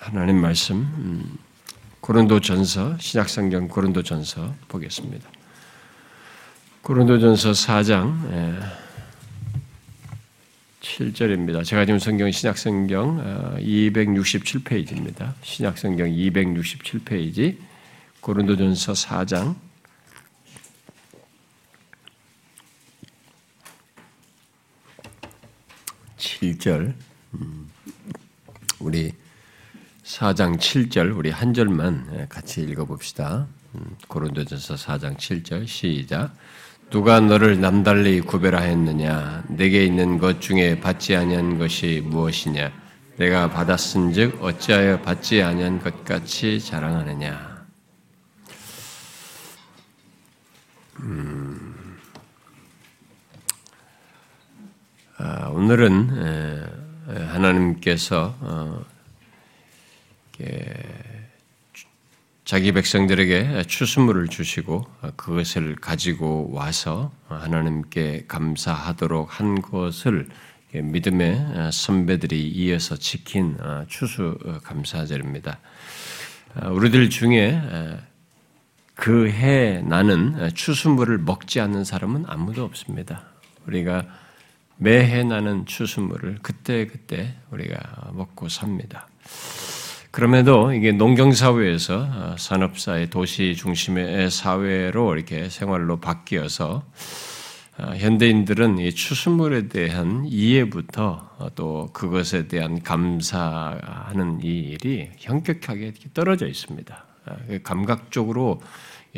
하나님 말씀 음, 고린도전서 신약성경 고린도전서 보겠습니다. 고린도전서 4장 7절입니다. 제가 지금 성경 신약성경 267페이지입니다. 어, 신약성경 267페이지 고린도전서 4장 7절 음, 우리 4장 7절 우리 한 절만 같이 읽어봅시다. 음, 고린도전서 4장 7절 시작. 누가 너를 남달리 구별하였느냐? 내게 있는 것 중에 받지 아니한 것이 무엇이냐? 내가 받았은즉 어찌하여 받지 아니한 것 같이 자랑하느냐? 음, 아, 오늘은 하나님께서 어, 자기 백성들에게 추수물을 주시고 그것을 가지고 와서 하나님께 감사하도록 한 것을 믿음의 선배들이 이어서 지킨 추수 감사절입니다. 우리들 중에 그 해 나는 추수물을 먹지 않는 사람은 아무도 없습니다. 우리가 매해 나는 추수물을 그때그때 우리가 먹고 삽니다. 그럼에도 이게 농경 사회에서 어, 산업 사회, 도시 중심의 사회로 이렇게 생활로 바뀌어서 어, 현대인들은 이 추수물에 대한 이해부터 어, 또 그것에 대한 감사하는 이 일이 현격하게 떨어져 있습니다. 그 감각적으로,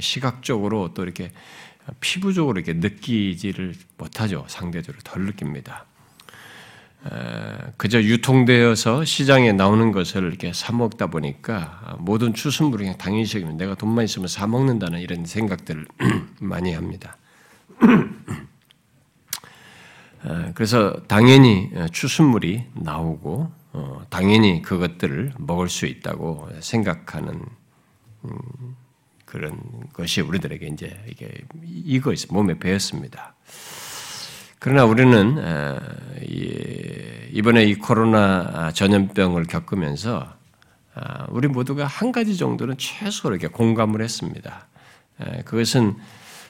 시각적으로 또 이렇게 피부적으로 이렇게 느끼지를 못하죠. 상대적으로 덜 느낍니다. 그저 유통되어서 시장에 나오는 것을 이렇게 사 먹다 보니까 모든 추수물이 그냥 당연시하면 내가 돈만 있으면 사 먹는다는 이런 생각들을 많이 합니다. 그래서 당연히 추수물이 나오고 어, 당연히 그것들을 먹을 수 있다고 생각하는 음, 그런 것이 우리들에게 이제 이게 이거 몸에 배었습니다. 그러나 우리는 이번에 이 코로나 전염병을 겪으면서 아, 우리 모두가 한 가지 정도는 최소 이렇게 공감을 했습니다. 그것은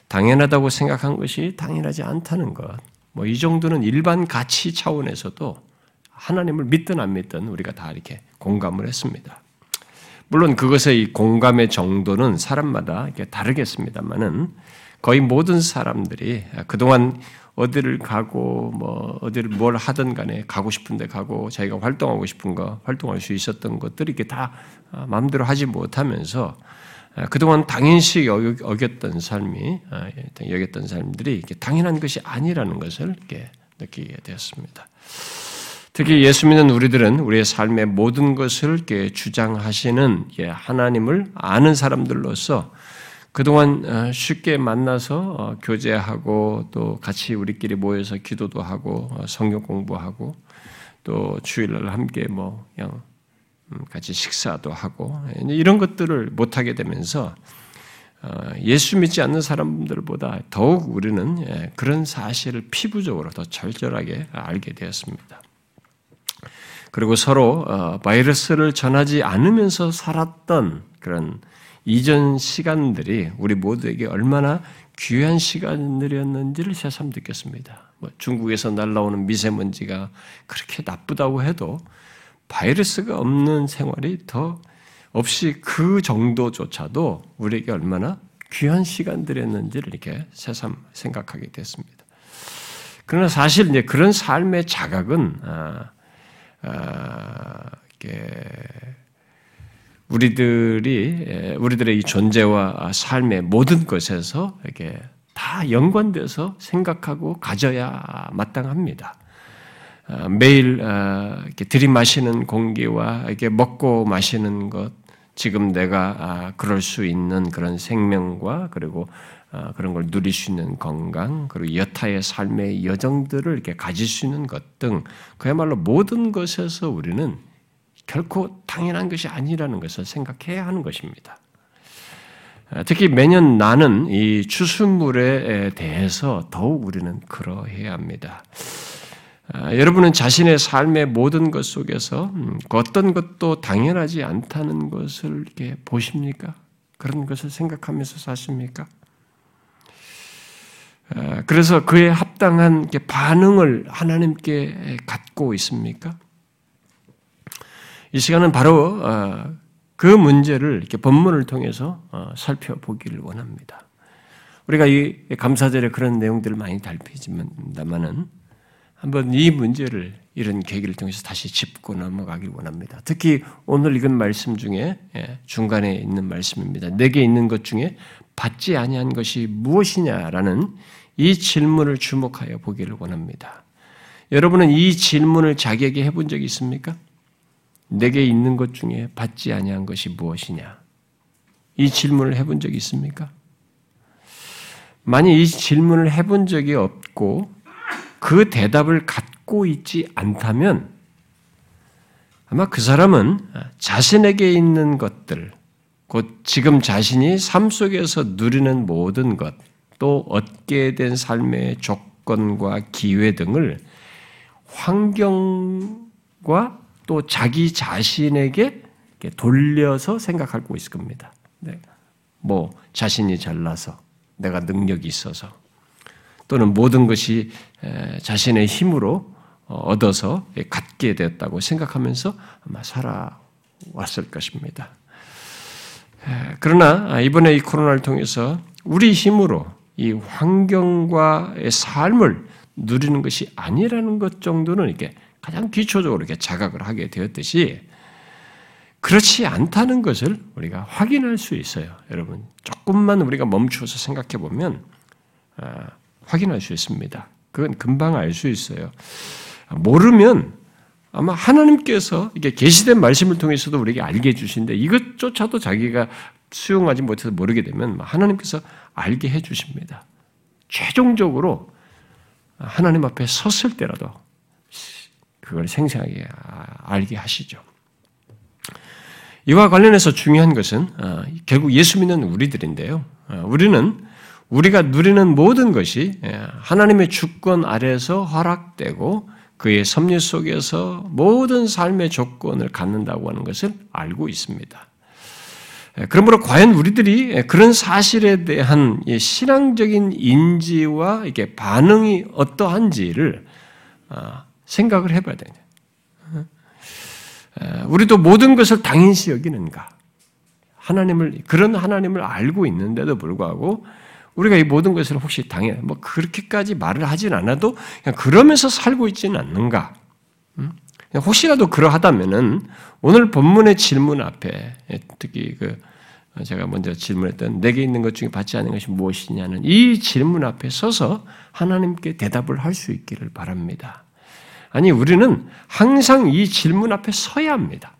당연하다고 생각한 것이 당연하지 않다는 것. 뭐 이 정도는 일반 가치 차원에서도 하나님을 믿든 안 믿든 우리가 다 이렇게 공감을 했습니다. 물론 그것의 공감의 정도는 사람마다 이렇게 다르겠습니다만은 거의 모든 사람들이 그동안 어디를 가고 뭐 어디를 뭘 하든 간에 가고 싶은데 가고 자기가 활동하고 싶은 거 활동할 수 있었던 것들이 이게 다 아, 마음대로 하지 못하면서 아, 그동안 당연시 여겼던 삶이 아, 예, 여겼던 사람들이 이게 당연한 것이 아니라는 것을 이렇게 느끼게 되었습니다. 특히 예수 믿는 우리들은 우리의 삶의 모든 것을 이렇게 주장하시는 하나님을 아는 사람들로서 그동안 어, 쉽게 만나서 어, 교제하고 또 같이 우리끼리 모여서 기도도 하고 어, 성경 공부하고 또 주일날 함께 뭐 그냥 음, 같이 식사도 하고 이런 것들을 못 하게 되면서 예수 믿지 않는 사람들보다 더욱 우리는 예, 그런 사실을 피부적으로 더 절절하게 알게 되었습니다. 그리고 서로 바이러스를 전하지 않으면서 살았던 그런 이전 시간들이 우리 모두에게 얼마나 귀한 시간들이었는지를 새삼 느꼈습니다. 뭐 중국에서 날라오는 미세먼지가 그렇게 나쁘다고 해도 바이러스가 없는 생활이 더 없이 그 정도조차도 우리에게 얼마나 귀한 시간들이었는지를 이렇게 새삼 생각하게 됐습니다. 그러나 사실 이제 그런 삶의 자각은 아, 아, 이게 우리들이 우리들의 이 존재와 삶의 모든 것에서 이렇게 다 연관돼서 생각하고 가져야 마땅합니다. 아, 매일 아, 이렇게 들이마시는 공기와 이렇게 먹고 마시는 것, 지금 내가 아, 그럴 수 있는 그런 생명과 그리고 그런 걸 누릴 수 있는 건강, 그리고 여타의 삶의 여정들을 이렇게 가질 수 있는 것 등 그야말로 모든 것에서 우리는 결코 당연한 것이 아니라는 것을 생각해야 하는 것입니다. 아, 특히 매년 나는 이 추수물에 대해서 더욱 우리는 그러해야 합니다. 아, 여러분은 자신의 삶의 모든 것 속에서 음, 그 어떤 것도 당연하지 않다는 것을 이렇게 보십니까? 그런 것을 생각하면서 사십니까? 아, 그래서 그에 합당한 반응을 하나님께 갖고 있습니까? 이 시간은 바로 아, 그 문제를 이렇게 본문을 통해서 어, 살펴보기를 원합니다. 우리가 이 감사절에 그런 내용들을 많이 달피지만다만은 한번 이 문제를 이런 계기를 통해서 다시 짚고 넘어가길 원합니다. 특히 오늘 읽은 말씀 중에 예, 중간에 있는 말씀입니다. 내게 있는 것 중에 받지 아니한 것이 무엇이냐라는 이 질문을 주목하여 보기를 원합니다. 여러분은 이 질문을 자기에게 해본 적이 있습니까? 내게 있는 것 중에 받지 아니한 것이 무엇이냐? 이 질문을 해본 적이 있습니까? 만약 이 질문을 해본 적이 없고 그 대답을 갖고 있지 않다면 아마 그 사람은 자신에게 있는 것들, 곧 지금 자신이 삶 속에서 누리는 모든 것, 또 얻게 된 삶의 조건과 기회 등을 환경과 또 자기 자신에게 돌려서 생각하고 있을 겁니다. 네. 뭐 자신이 잘나서 내가 능력이 있어서 또는 모든 것이 자신의 힘으로 어, 얻어서 갖게 되었다고 생각하면서 아마 살아왔을 것입니다. 그러나 이번에 이 코로나를 통해서 우리 힘으로 이 환경과의 삶을 누리는 것이 아니라는 것 정도는 이렇게 가장 기초적으로 이렇게 자각을 하게 되었듯이 그렇지 않다는 것을 우리가 확인할 수 있어요. 여러분, 조금만 우리가 멈추어서 생각해 보면 아, 확인할 수 있습니다. 그건 금방 알 수 있어요. 모르면 아마 하나님께서 이게 계시된 말씀을 통해서도 우리에게 알게 해주신데 이것조차도 자기가 수용하지 못해서 모르게 되면 하나님께서 알게 해주십니다. 최종적으로 하나님 앞에 섰을 때라도 그걸 생생하게 알게 하시죠. 이와 관련해서 중요한 것은 어, 결국 예수 믿는 우리들인데요. 어, 우리는 우리가 누리는 모든 것이 예, 하나님의 주권 아래에서 허락되고 그의 섭리 속에서 모든 삶의 조건을 갖는다고 하는 것을 알고 있습니다. 예, 그러므로 과연 우리들이 그런 사실에 대한 신앙적인 인지와 이게 반응이 어떠한지를 어, 생각을 해봐야 되냐. 우리도 모든 것을 당연시 여기는가? 하나님을 그런 하나님을 알고 있는데도 불구하고 우리가 이 모든 것을 혹시 당연 뭐 그렇게까지 말을 하진 않아도 그냥 그러면서 살고 있지는 않는가? 혹시라도 그러하다면은 오늘 본문의 질문 앞에 특히 그 제가 먼저 질문했던 내게 있는 것 중에 받지 않은 것이 무엇이냐는 이 질문 앞에 서서 하나님께 대답을 할 수 있기를 바랍니다. 아니, 우리는 항상 이 질문 앞에 서야 합니다.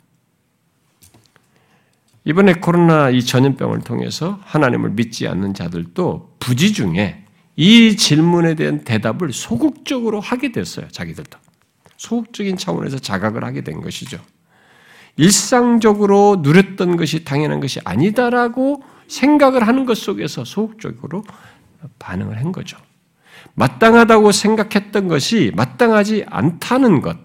이번에 코로나 이 전염병을 통해서 하나님을 믿지 않는 자들도 부지 중에 이 질문에 대한 대답을 소극적으로 하게 됐어요. 자기들도. 소극적인 차원에서 자각을 하게 된 것이죠. 일상적으로 누렸던 것이 당연한 것이 아니다라고 생각을 하는 것 속에서 소극적으로 반응을 한 거죠. 마땅하다고 생각했던 것이 마땅하지 않다는 것.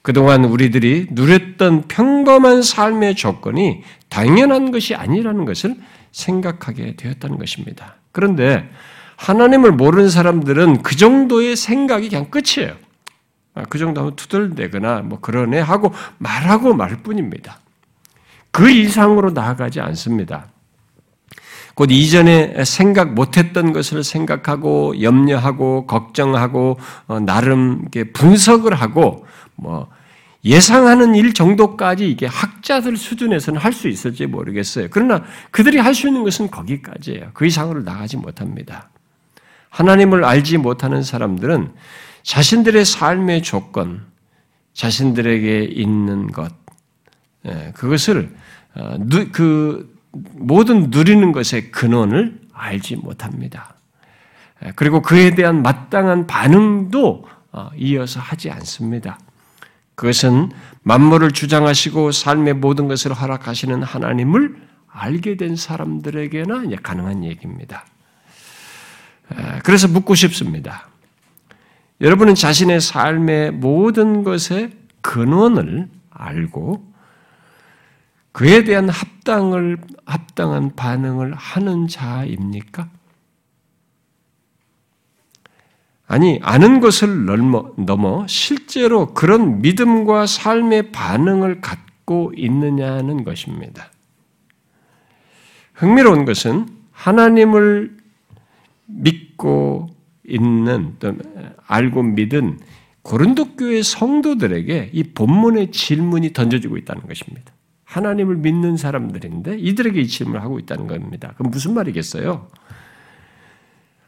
그동안 우리들이 누렸던 평범한 삶의 조건이 당연한 것이 아니라는 것을 생각하게 되었다는 것입니다. 그런데 하나님을 모르는 사람들은 그 정도의 생각이 그냥 끝이에요. 아, 그 정도 하면 투덜대거나 뭐 그러네 하고 말하고 말 뿐입니다. 그 이상으로 나아가지 않습니다. 곧 이전에 생각 못했던 것을 생각하고 염려하고 걱정하고 어, 나름 분석을 하고 뭐 예상하는 일 정도까지 이게 학자들 수준에서는 할 수 있을지 모르겠어요. 그러나 그들이 할 수 있는 것은 거기까지예요. 그 이상으로 나가지 못합니다. 하나님을 알지 못하는 사람들은 자신들의 삶의 조건, 자신들에게 있는 것, 예, 그것을 어, 그 모든 누리는 것의 근원을 알지 못합니다. 그리고 그에 대한 마땅한 반응도 어, 이어서 하지 않습니다. 그것은 만물을 주장하시고 삶의 모든 것을 허락하시는 하나님을 알게 된 사람들에게나 가능한 얘기입니다. 그래서 묻고 싶습니다. 여러분은 자신의 삶의 모든 것의 근원을 알고 그에 대한 합당을 합당한 반응을 하는 자입니까? 아니 아는 것을 넘어, 넘어 실제로 그런 믿음과 삶의 반응을 갖고 있느냐는 것입니다. 흥미로운 것은 하나님을 믿고 있는 또 알고 믿은 고린도 교회 성도들에게 이 본문의 질문이 던져지고 있다는 것입니다. 하나님을 믿는 사람들인데 이들에게 이 질문을 하고 있다는 겁니다. 그럼 무슨 말이겠어요?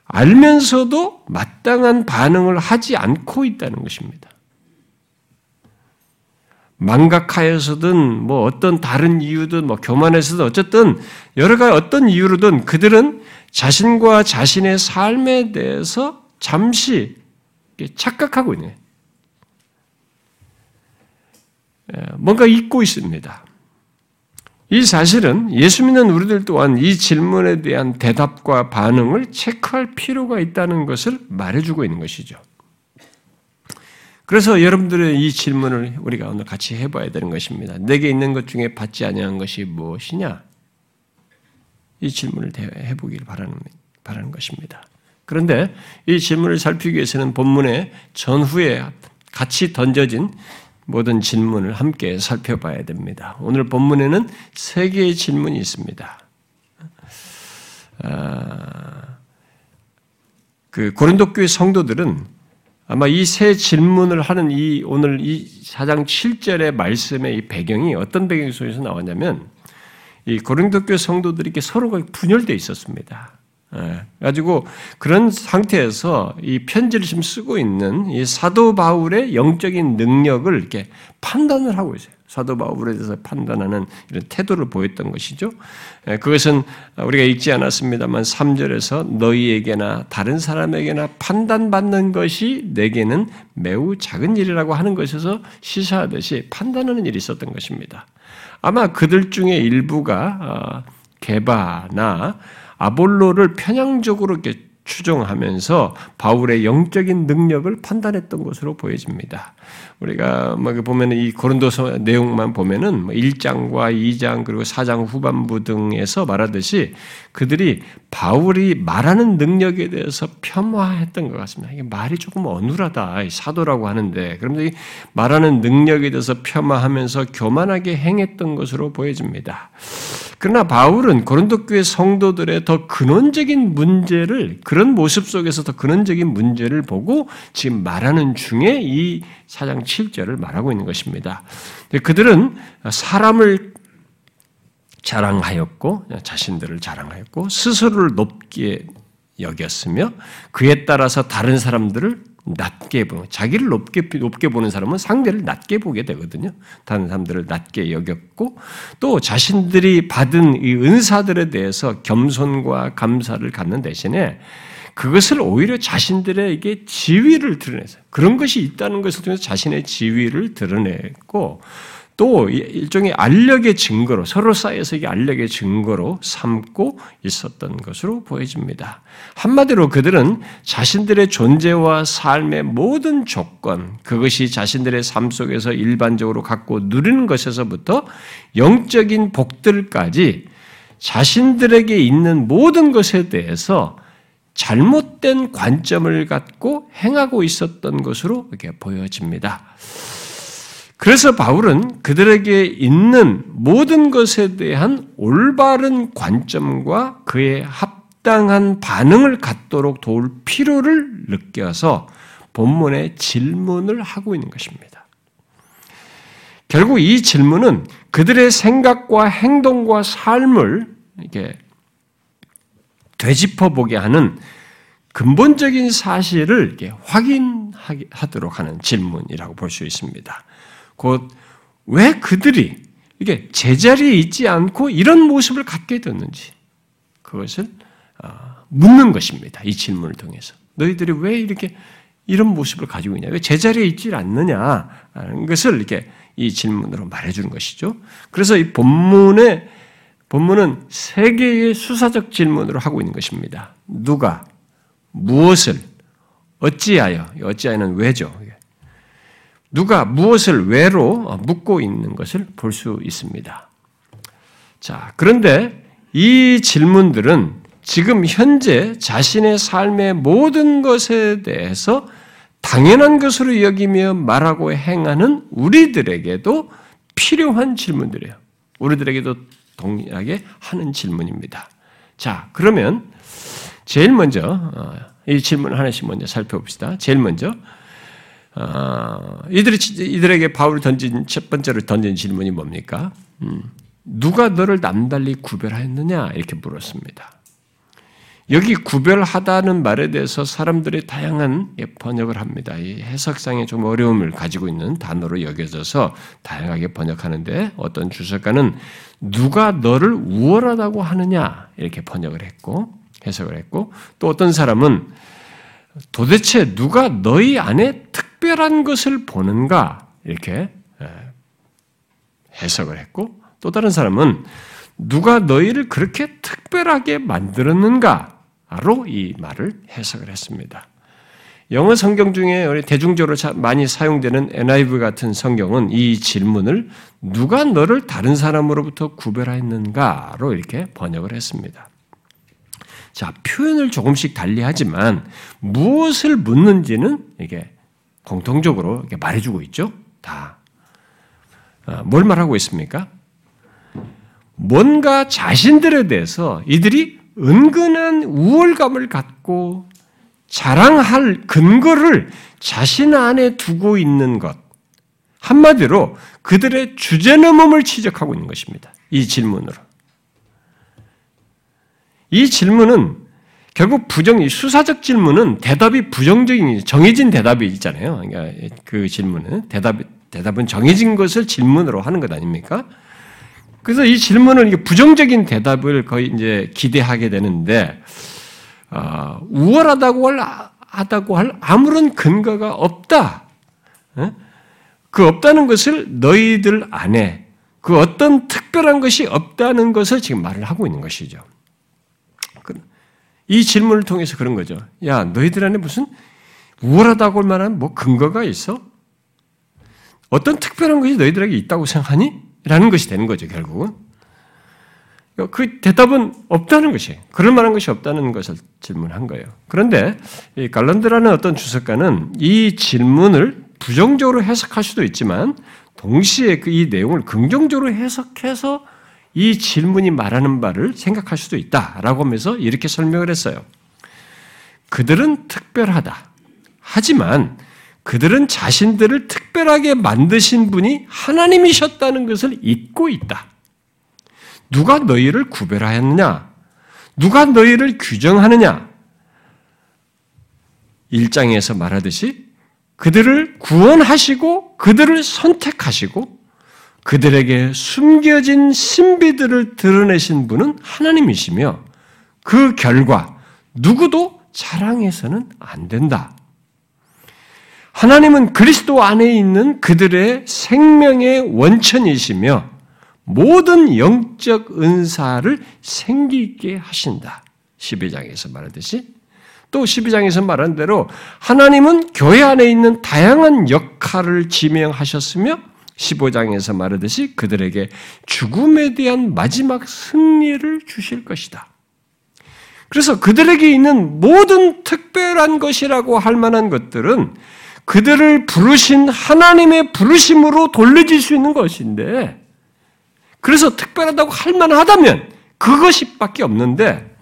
알면서도 마땅한 반응을 하지 않고 있다는 것입니다. 망각하여서든 뭐 어떤 다른 이유든 뭐 교만해서든 어쨌든 여러 가지 어떤 이유로든 그들은 자신과 자신의 삶에 대해서 잠시 착각하고 있는 예, 뭔가 잊고 있습니다. 이 사실은 예수 믿는 우리들 또한 이 질문에 대한 대답과 반응을 체크할 필요가 있다는 것을 말해주고 있는 것이죠. 그래서 여러분들의 이 질문을 우리가 오늘 같이 해봐야 되는 것입니다. 내게 있는 것 중에 받지 아니한 것이 무엇이냐? 이 질문을 해보기를 바라는, 바라는 것입니다. 그런데 이 질문을 살피기 위해서는 본문의 전후에 같이 던져진 모든 질문을 함께 살펴봐야 됩니다. 오늘 본문에는 세 개의 질문이 있습니다. 아, 그 고린도 교회 성도들은 아마 이 세 질문을 하는 이 오늘 이 4장 7절의 말씀의 이 배경이 어떤 배경 속에서 나왔냐면 이 고린도 교회 성도들이 서로가 분열되어 있었습니다. 예, 가지고 그런 상태에서 이 편지를 지금 쓰고 있는 이 사도 바울의 영적인 능력을 이렇게 판단을 하고 있어요. 사도 바울에 대해서 판단하는 이런 태도를 보였던 것이죠. 예, 그것은 우리가 읽지 않았습니다만 3절에서 너희에게나 다른 사람에게나 판단받는 것이 내게는 매우 작은 일이라고 하는 것에서 시사하듯이 판단하는 일이 있었던 것입니다. 아마 그들 중에 일부가 어, 개바나 아볼로를 편향적으로 이렇게 추종하면서 바울의 영적인 능력을 판단했던 것으로 보여집니다. 우리가 뭐 보면은 이 고린도서 내용만 보면은 1장과 뭐 2장 그리고 4장 후반부 등에서 말하듯이 그들이 바울이 말하는 능력에 대해서 폄하했던 것 같습니다. 이게 말이 조금 어눌하다. 사도라고 하는데 그런데 말하는 능력에 대해서 폄하하면서 교만하게 행했던 것으로 보여집니다. 그러나 바울은 고린도 교회 성도들의 더 근원적인 문제를 그런 모습 속에서 더 근원적인 문제를 보고 지금 말하는 중에 이 4장 7절을 말하고 있는 것입니다. 그들은 사람을 자랑하였고 자신들을 자랑하였고 스스로를 높게 여겼으며 그에 따라서 다른 사람들을 낮게 보는 자기를 높게 높게 보는 사람은 상대를 낮게 보게 되거든요. 다른 사람들을 낮게 여겼고 또 자신들이 받은 이 은사들에 대해서 겸손과 감사를 갖는 대신에 그것을 오히려 자신들에게 지위를 드러내서 그런 것이 있다는 것을 통해서 자신의 지위를 드러냈고 또 일종의 알력의 증거로 서로 사이에서 이게 알력의 증거로 삼고 있었던 것으로 보여집니다. 한마디로 그들은 자신들의 존재와 삶의 모든 조건, 그것이 자신들의 삶 속에서 일반적으로 갖고 누리는 것에서부터 영적인 복들까지 자신들에게 있는 모든 것에 대해서 잘못된 관점을 갖고 행하고 있었던 것으로 이렇게 보여집니다. 그래서 바울은 그들에게 있는 모든 것에 대한 올바른 관점과 그의 합당한 반응을 갖도록 도울 필요를 느껴서 본문에 질문을 하고 있는 것입니다. 결국 이 질문은 그들의 생각과 행동과 삶을 이렇게 되짚어 보게 하는 근본적인 사실을 확인하도록 하는 질문이라고 볼 수 있습니다. 곧 왜 그들이 이게 제자리에 있지 않고 이런 모습을 갖게 됐는지 그것을 어, 묻는 것입니다. 이 질문을 통해서 너희들이 왜 이렇게 이런 모습을 가지고 있냐? 왜 제자리에 있지 않느냐? 하는 것을 이렇게 이 질문으로 말해주는 것이죠. 그래서 이 본문의 본문은 세 개의 수사적 질문으로 하고 있는 것입니다. 누가 무엇을 어찌하여, 어찌하여는 왜죠. 누가 무엇을 왜로 묻고 있는 것을 볼 수 있습니다. 자, 그런데 이 질문들은 지금 현재 자신의 삶의 모든 것에 대해서 당연한 것으로 여기며 말하고 행하는 우리들에게도 필요한 질문들이에요. 우리들에게도 동일하게 하는 질문입니다. 자, 그러면 제일 먼저 어, 이 질문 하나씩 먼저 살펴봅시다. 제일 먼저 어, 이들이 이들에게 바울이 던진 첫 번째로 던진 질문이 뭡니까? 음, 누가 너를 남달리 구별하였느냐 이렇게 물었습니다. 여기 구별하다는 말에 대해서 사람들이 다양한 번역을 합니다. 이 해석상에 좀 어려움을 가지고 있는 단어로 여겨져서 다양하게 번역하는데 어떤 주석가는 누가 너를 우월하다고 하느냐 이렇게 번역을 했고 해석을 했고 또 어떤 사람은 도대체 누가 너희 안에 특 별한 것을 보는가 이렇게 해석을 했고 또 다른 사람은 누가 너희를 그렇게 특별하게 만들었는가로 이 말을 해석을 했습니다. 영어 성경 중에 대중적으로 많이 사용되는 NIV 같은 성경은 이 질문을 누가 너를 다른 사람으로부터 구별하였는가로 이렇게 번역을 했습니다. 자, 표현을 조금씩 달리하지만 무엇을 묻는지는 이게 공통적으로 말해주고 있죠. 다. 어, 뭘 말하고 있습니까? 뭔가 자신들에 대해서 이들이 은근한 우월감을 갖고 자랑할 근거를 자신 안에 두고 있는 것. 한마디로 그들의 주제넘음을 지적하고 있는 것입니다. 이 질문으로. 이 질문은 결국 부정, 수사적 질문은 대답이 부정적인, 정해진 대답이 있잖아요. 그러니까 그 질문은 대답, 대답은 정해진 것을 질문으로 하는 것 아닙니까? 그래서 이 질문은 부정적인 대답을 거의 이제 기대하게 되는데, 어, 우월하다고 할, 하다고 할 아무런 근거가 없다. 어? 그 없다는 것을 너희들 안에 그 어떤 특별한 것이 없다는 것을 지금 말을 하고 있는 것이죠. 이 질문을 통해서 그런 거죠. 야, 너희들 안에 무슨 우월하다고 할 만한 뭐 근거가 있어? 어떤 특별한 것이 너희들에게 있다고 생각하니? 라는 것이 되는 거죠, 결국은. 그 대답은 없다는 것이, 그럴 만한 것이 없다는 것을 질문한 거예요. 그런데 이 갈란드라는 어떤 주석가는 이 질문을 부정적으로 해석할 수도 있지만 동시에 그 이 내용을 긍정적으로 해석해서 이 질문이 말하는 바를 생각할 수도 있다라고 하면서 이렇게 설명을 했어요. 그들은 특별하다. 하지만 그들은 자신들을 특별하게 만드신 분이 하나님이셨다는 것을 잊고 있다. 누가 너희를 구별하였느냐? 누가 너희를 규정하느냐? 1장에서 말하듯이 그들을 구원하시고 그들을 선택하시고 그들에게 숨겨진 신비들을 드러내신 분은 하나님이시며 그 결과 누구도 자랑해서는 안 된다. 하나님은 그리스도 안에 있는 그들의 생명의 원천이시며 모든 영적 은사를 생기게 하신다. 12장에서 말하듯이 또 12장에서 말한 대로 하나님은 교회 안에 있는 다양한 역할을 지명하셨으며 15장에서 말하듯이 그들에게 죽음에 대한 마지막 승리를 주실 것이다. 그래서 그들에게 있는 모든 특별한 것이라고 할 만한 것들은 그들을 부르신 하나님의 부르심으로 돌려질 수 있는 것인데, 그래서 특별하다고 할 만하다면 그것이 밖에 없는데,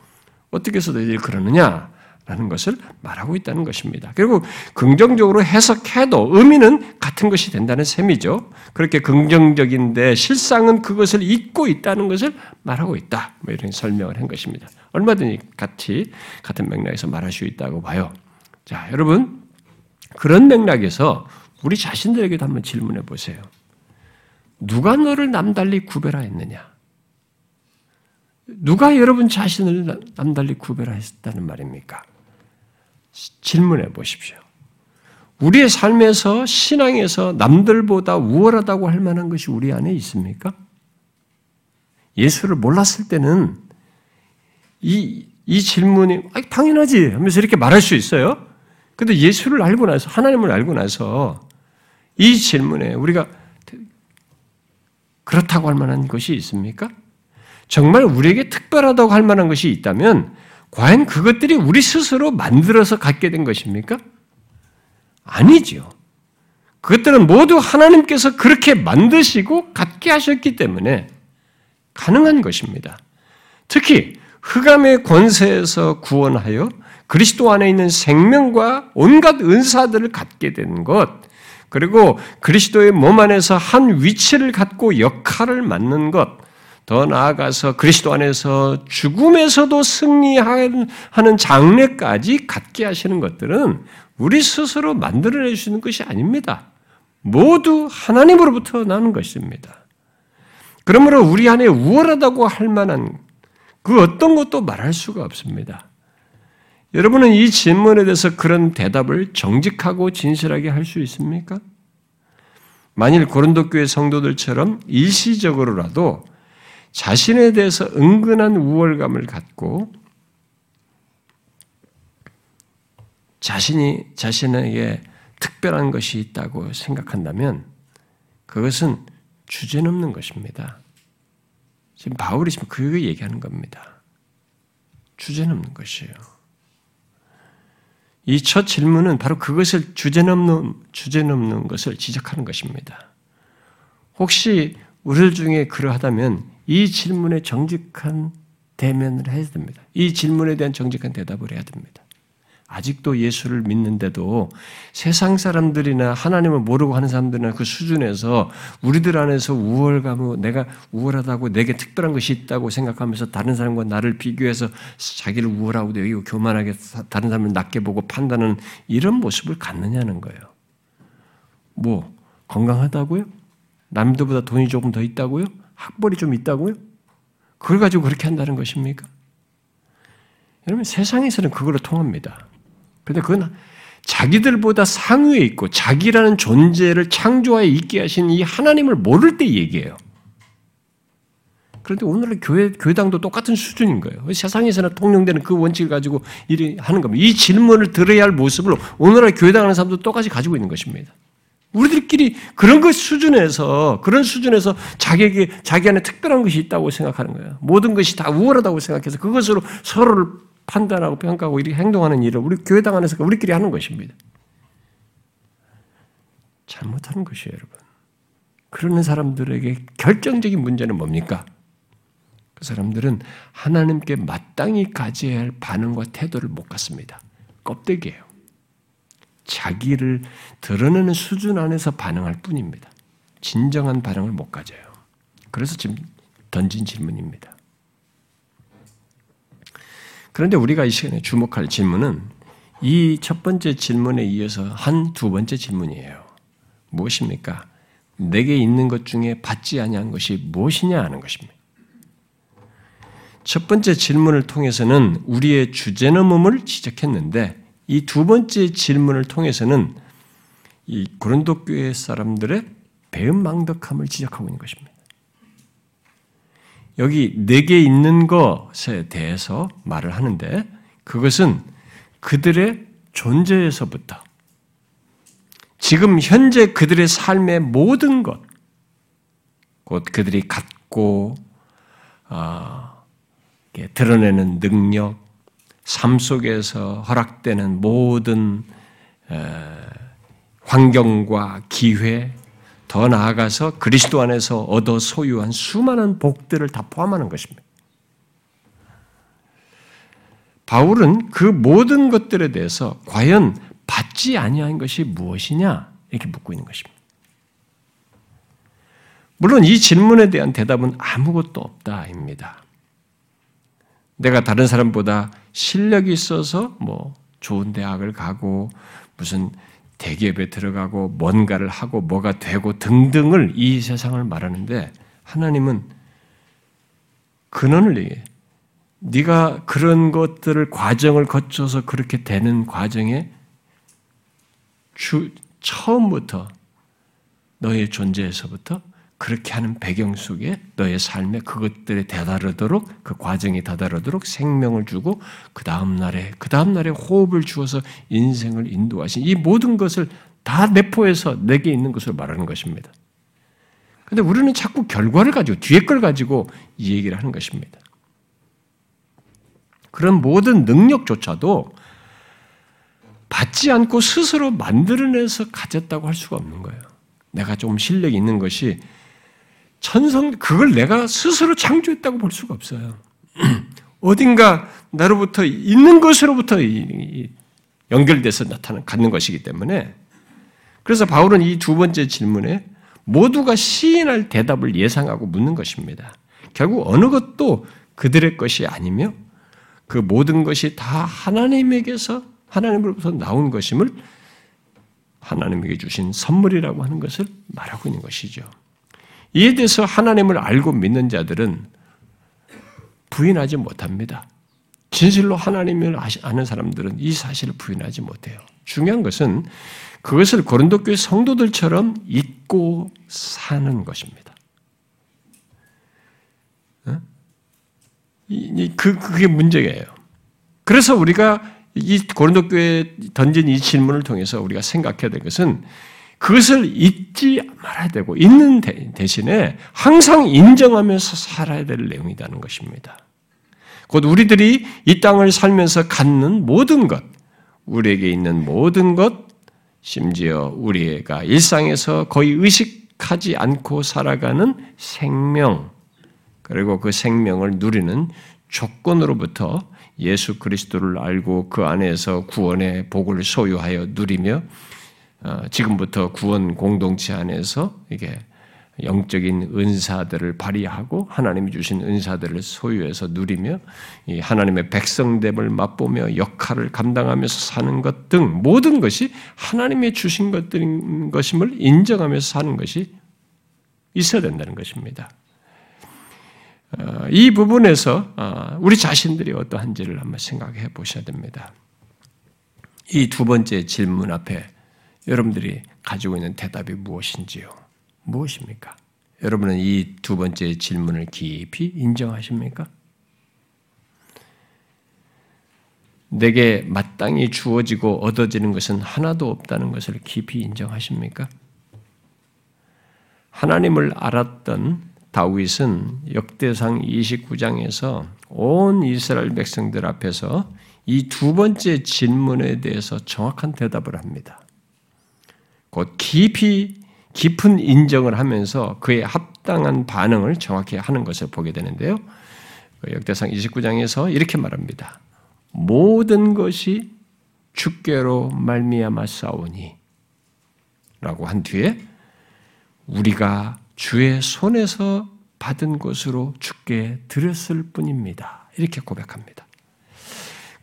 어떻게 해서 너희들이 그러느냐? 라는 것을 말하고 있다는 것입니다. 그리고 긍정적으로 해석해도 의미는 같은 것이 된다는 셈이죠. 그렇게 긍정적인데 실상은 그것을 잊고 있다는 것을 말하고 있다. 뭐 이런 설명을 한 것입니다. 얼마든지 같이 같은 맥락에서 말할 수 있다고 봐요. 자, 여러분 그런 맥락에서 우리 자신들에게도 한번 질문해 보세요. 누가 너를 남달리 구별하였느냐? 누가 여러분 자신을 남달리 구별하였다는 말입니까? 질문해 보십시오. 우리의 삶에서 신앙에서 남들보다 우월하다고 할 만한 것이 우리 안에 있습니까? 예수를 몰랐을 때는 이, 이 질문이 당연하지 하면서 이렇게 말할 수 있어요. 근데 예수를 알고 나서, 하나님을 알고 나서 이 질문에 우리가 그렇다고 할 만한 것이 있습니까? 정말 우리에게 특별하다고 할 만한 것이 있다면 과연 그것들이 우리 스스로 만들어서 갖게 된 것입니까? 아니지요. 그것들은 모두 하나님께서 그렇게 만드시고 갖게 하셨기 때문에 가능한 것입니다. 특히 흑암의 권세에서 구원하여 그리스도 안에 있는 생명과 온갖 은사들을 갖게 된 것, 그리고 그리스도의 몸 안에서 한 위치를 갖고 역할을 맡는 것, 더 나아가서 그리스도 안에서 죽음에서도 승리하는 장래까지 갖게 하시는 것들은 우리 스스로 만들어내 주시는 것이 아닙니다. 모두 하나님으로부터 나는 것입니다. 그러므로 우리 안에 우월하다고 할 만한 그 어떤 것도 말할 수가 없습니다. 여러분은 이 질문에 대해서 그런 대답을 정직하고 진실하게 할 수 있습니까? 만일 고린도 교회 성도들처럼 일시적으로라도 자신에 대해서 은근한 우월감을 갖고 자신이 자신에게 특별한 것이 있다고 생각한다면 그것은 주제넘는 것입니다. 지금 바울이 지금 그 얘기하는 겁니다. 주제넘는 것이에요. 이 첫 질문은 바로 그것을 주제넘는 주제넘는 것을 지적하는 것입니다. 혹시 우리 중에 그러하다면 이 질문에 정직한 대면을 해야 됩니다. 이 질문에 대한 정직한 대답을 해야 됩니다. 아직도 예수를 믿는데도 세상 사람들이나 하나님을 모르고 하는 사람들이나 그 수준에서 우리들 안에서 우월감을 내가 우월하다고 내게 특별한 것이 있다고 생각하면서 다른 사람과 나를 비교해서 자기를 우월하고 여기고 교만하게 다른 사람을 낮게 보고 판단하는 이런 모습을 갖느냐는 거예요. 뭐 건강하다고요? 남들보다 돈이 조금 더 있다고요? 학벌이 좀 있다고요? 그걸 가지고 그렇게 한다는 것입니까? 여러분 세상에서는 그걸로 통합니다. 근데 그건 자기들보다 상위에 있고 자기라는 존재를 창조하에 있게 하신 이 하나님을 모를 때 얘기해요. 그런데 오늘의 교회, 교회당도 똑같은 수준인 거예요. 세상에서는 통용되는 그 원칙을 가지고 일이 하는 겁니다. 이 질문을 들어야 할 모습을 오늘의 교회당 하는 사람도 똑같이 가지고 있는 것입니다. 우리들끼리 그런 것 수준에서, 그런 수준에서 자기에게, 자기 안에 특별한 것이 있다고 생각하는 거예요. 모든 것이 다 우월하다고 생각해서 그것으로 서로를 판단하고 평가하고 이렇게 행동하는 일을 우리 교회당 안에서 우리끼리 하는 것입니다. 잘못하는 것이에요, 여러분. 그러는 사람들에게 결정적인 문제는 뭡니까? 그 사람들은 하나님께 마땅히 가져야 할 반응과 태도를 못 갖습니다. 껍데기예요. 자기를 드러내는 수준 안에서 반응할 뿐입니다. 진정한 반응을 못 가져요. 그래서 지금 던진 질문입니다. 그런데 우리가 이 시간에 주목할 질문은 이 첫 번째 질문에 이어서 한 두 번째 질문이에요. 무엇입니까? 내게 있는 것 중에 받지 아니한 것이 무엇이냐 하는 것입니다. 첫 번째 질문을 통해서는 우리의 주제넘음을 지적했는데 이 두 번째 질문을 통해서는 이 고린도 교회 사람들의 배은망덕함을 지적하고 있는 것입니다. 여기 내게 있는 것에 대해서 말을 하는데 그것은 그들의 존재에서부터 지금 현재 그들의 삶의 모든 것, 곧 그들이 갖고 어, 드러내는 능력, 삶 속에서 허락되는 모든 에, 환경과 기회, 더 나아가서 그리스도 안에서 얻어 소유한 수많은 복들을 다 포함하는 것입니다. 바울은 그 모든 것들에 대해서 과연 받지 아니한 것이 무엇이냐 이렇게 묻고 있는 것입니다. 물론 이 질문에 대한 대답은 아무것도 없다입니다. 내가 다른 사람보다 실력이 있어서 뭐 좋은 대학을 가고 무슨 대기업에 들어가고 뭔가를 하고 뭐가 되고 등등을 이 세상을 말하는데 하나님은 근원을 얘기해. 네가 그런 것들을 과정을 거쳐서 그렇게 되는 과정에 주 처음부터 너의 존재에서부터 그렇게 하는 배경 속에 너의 삶에 그것들에 다다르도록 그 과정이 다다르도록 생명을 주고 그 다음 날에 그 다음 날에 호흡을 주어서 인생을 인도하신 이 모든 것을 다 내포해서 내게 있는 것을 말하는 것입니다. 근데 우리는 자꾸 결과를 가지고 뒤에 걸 가지고 이 얘기를 하는 것입니다. 그런 모든 능력조차도 받지 않고 스스로 만들어내서 가졌다고 할 수가 없는 거예요. 내가 좀 실력이 있는 것이 천성, 그걸 내가 스스로 창조했다고 볼 수가 없어요. 어딘가 나로부터 있는 것으로부터 연결돼서 나타나, 갖는 것이기 때문에 그래서 바울은 이 두 번째 질문에 모두가 시인할 대답을 예상하고 묻는 것입니다. 결국 어느 것도 그들의 것이 아니며 그 모든 것이 다 하나님에게서 하나님으로부터 나온 것임을 하나님에게 주신 선물이라고 하는 것을 말하고 있는 것이죠. 이에 대해서 하나님을 알고 믿는 자들은 부인하지 못합니다. 진실로 하나님을 아는 사람들은 이 사실을 부인하지 못해요. 중요한 것은 그것을 고린도 교회 성도들처럼 잊고 사는 것입니다. 그 그게 문제예요. 그래서 우리가 이 고린도 교회에 던진 이 질문을 통해서 우리가 생각해야 될 것은 그것을 잊지 말아야 되고 있는 대신에 항상 인정하면서 살아야 될 내용이라는 것입니다. 곧 우리들이 이 땅을 살면서 갖는 모든 것, 우리에게 있는 모든 것, 심지어 우리가 일상에서 거의 의식하지 않고 살아가는 생명, 그리고 그 생명을 누리는 조건으로부터 예수 그리스도를 알고 그 안에서 구원의 복을 소유하여 누리며 어, 지금부터 구원 공동체 안에서 이게 영적인 은사들을 발휘하고 하나님이 주신 은사들을 소유해서 누리며 이 하나님의 백성됨을 맛보며 역할을 감당하면서 사는 것 등 모든 것이 하나님의 주신 것들인 것임을 인정하면서 사는 것이 있어야 된다는 것입니다. 어, 이 부분에서 어, 우리 자신들이 어떠한지를 한번 생각해 보셔야 됩니다. 이 두 번째 질문 앞에 여러분들이 가지고 있는 대답이 무엇인지요? 무엇입니까? 여러분은 이 두 번째 질문을 깊이 인정하십니까? 내게 마땅히 주어지고 얻어지는 것은 하나도 없다는 것을 깊이 인정하십니까? 하나님을 알았던 다윗은 역대상 29장에서 온 이스라엘 백성들 앞에서 이 두 번째 질문에 대해서 정확한 대답을 합니다. 곧 깊이 깊은 인정을 하면서 그에 합당한 반응을 정확히 하는 것을 보게 되는데요. 그 역대상 29장에서 이렇게 말합니다. 모든 것이 주께로 말미암아 싸우니 라고 한 뒤에 우리가 주의 손에서 받은 것으로 주께 드렸을 뿐입니다. 이렇게 고백합니다.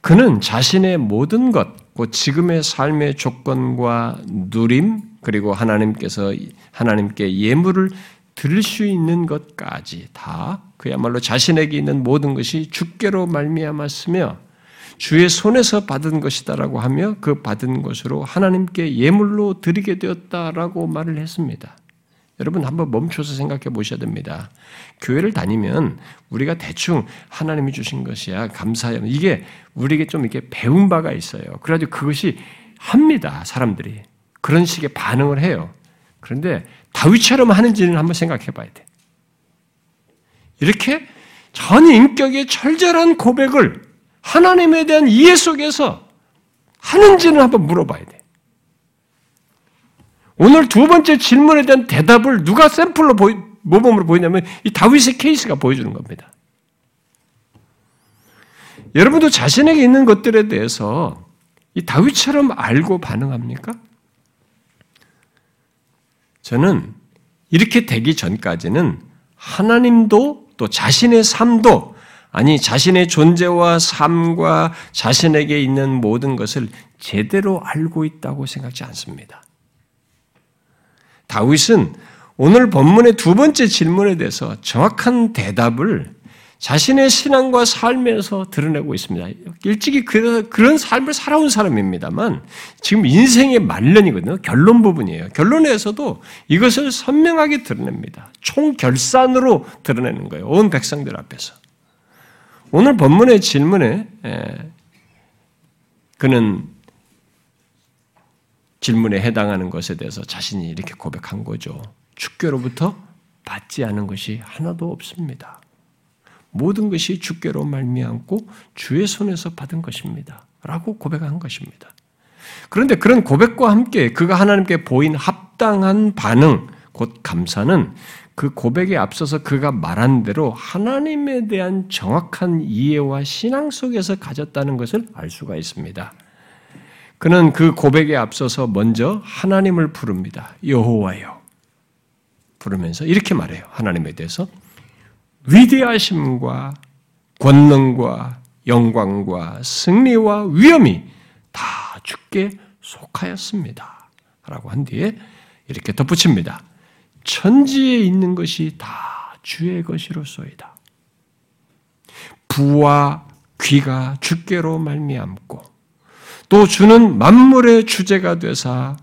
그는 자신의 모든 것, 곧 지금의 삶의 조건과 누림, 그리고 하나님께서 하나님께 예물을 드릴 수 있는 것까지 다 그야말로 자신에게 있는 모든 것이 주께로 말미암았으며 주의 손에서 받은 것이다라고 하며 그 받은 것으로 하나님께 예물로 드리게 되었다라고 말을 했습니다. 여러분 한번 멈춰서 생각해 보셔야 됩니다. 교회를 다니면 우리가 대충 하나님이 주신 것이야 감사해요. 이게 우리에게 좀 이렇게 배운 바가 있어요. 그래가지고 그것이 합니다. 사람들이 그런 식의 반응을 해요. 그런데 다윗처럼 하는지는 한번 생각해 봐야 돼. 이렇게 전 인격의 철저한 고백을 하나님에 대한 이해 속에서 하는지는 한번 물어봐야 돼. 오늘 두 번째 질문에 대한 대답을 누가 샘플로 보이, 모범으로 보이냐면 이 다윗의 케이스가 보여주는 겁니다. 여러분도 자신에게 있는 것들에 대해서 이 다윗처럼 알고 반응합니까? 저는 이렇게 되기 전까지는 하나님도 또 자신의 삶도 아니 자신의 존재와 삶과 자신에게 있는 모든 것을 제대로 알고 있다고 생각지 않습니다. 다윗은 오늘 본문의 두 번째 질문에 대해서 정확한 대답을 자신의 신앙과 삶에서 드러내고 있습니다. 일찍이 그런 삶을 살아온 사람입니다만 지금 인생의 말년이거든요. 결론 부분이에요. 결론에서도 이것을 선명하게 드러냅니다. 총결산으로 드러내는 거예요. 온 백성들 앞에서. 오늘 본문의 질문에 그는 질문에 해당하는 것에 대해서 자신이 이렇게 고백한 거죠. 주께로부터 받지 않은 것이 하나도 없습니다. 모든 것이 주께로 말미암고 주의 손에서 받은 것입니다. 라고 고백한 것입니다. 그런데 그런 고백과 함께 그가 하나님께 보인 합당한 반응, 곧 감사는 그 고백에 앞서서 그가 말한 대로 하나님에 대한 정확한 이해와 신앙 속에서 가졌다는 것을 알 수가 있습니다. 그는 그 고백에 앞서서 먼저 하나님을 부릅니다. 여호와여. 부르면서 이렇게 말해요. 하나님에 대해서 위대하심과 권능과 영광과 승리와 위엄이 다 주께 속하였습니다. 라고 한 뒤에 이렇게 덧붙입니다. 천지에 있는 것이 다 주의 것이로소이다. 부와 귀가 주께로 말미암고 또 주는 만물의 주제가 되사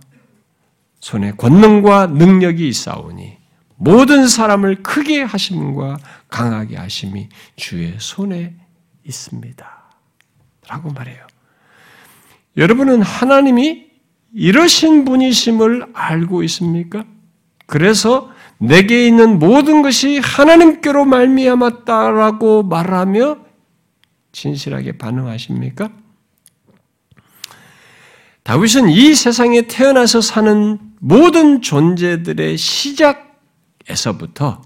손에 권능과 능력이 있사오니 모든 사람을 크게 하심과 강하게 하심이 주의 손에 있습니다. 라고 말해요. 여러분은 하나님이 이러신 분이심을 알고 있습니까? 그래서 내게 있는 모든 것이 하나님께로 말미암았다라고 말하며 진실하게 반응하십니까? 다윗은 이 세상에 태어나서 사는 모든 존재들의 시작 에서부터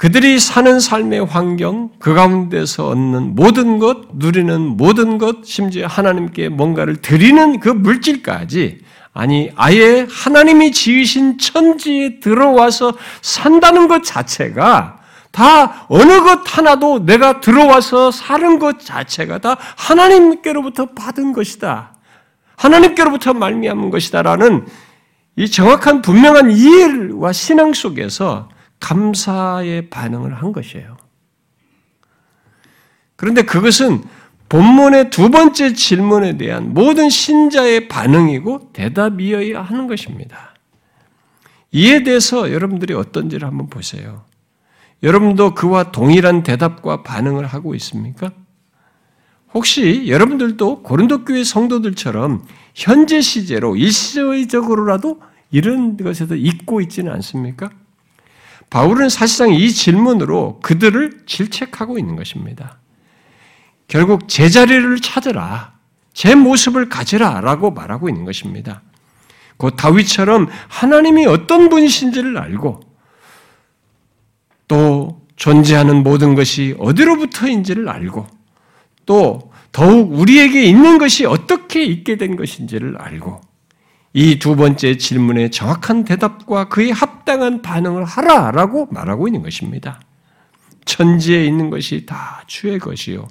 그들이 사는 삶의 환경, 그 가운데서 얻는 모든 것, 누리는 모든 것, 심지어 하나님께 뭔가를 드리는 그 물질까지, 아니, 아예 하나님이 지으신 천지에 들어와서 산다는 것 자체가 다 어느 것 하나도 내가 들어와서 사는 것 자체가 다 하나님께로부터 받은 것이다. 하나님께로부터 말미암은 것이다라는 이 정확한 분명한 이해와 신앙 속에서 감사의 반응을 한 것이에요. 그런데 그것은 본문의 두 번째 질문에 대한 모든 신자의 반응이고 대답이어야 하는 것입니다. 이에 대해서 여러분들이 어떤지를 한번 보세요. 여러분도 그와 동일한 대답과 반응을 하고 있습니까? 혹시 여러분들도 고린도 교회 성도들처럼 현재 시제로 일시적으로라도 이런 것에서 잊고 있지는 않습니까? 바울은 사실상 이 질문으로 그들을 질책하고 있는 것입니다. 결국 제자리를 찾으라, 제 모습을 가지라 라고 말하고 있는 것입니다. 곧 다윗처럼 하나님이 어떤 분이신지를 알고 또 존재하는 모든 것이 어디로부터인지를 알고 또 더욱 우리에게 있는 것이 어떻게 있게 된 것인지를 알고 이 두 번째 질문에 정확한 대답과 그에 합당한 반응을 하라라고 말하고 있는 것입니다. 천지에 있는 것이 다 주의 것이요.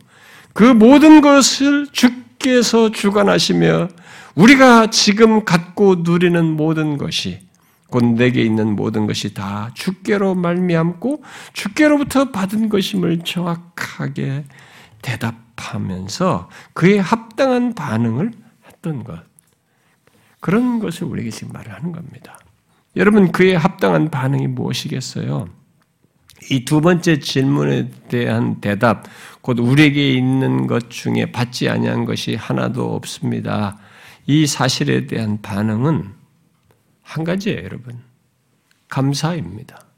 그 모든 것을 주께서 주관하시며 우리가 지금 갖고 누리는 모든 것이 곧 내게 있는 모든 것이 다 주께로 말미암고 주께로부터 받은 것임을 정확하게 대답 하면서 그에 합당한 반응을 했던 것. 그런 것을 우리에게 지금 말을 하는 겁니다. 여러분 그에 합당한 반응이 무엇이겠어요? 이 두 번째 질문에 대한 대답, 곧 우리에게 있는 것 중에 받지 아니한 것이 하나도 없습니다. 이 사실에 대한 반응은 한 가지예요, 여러분. 감사입니다.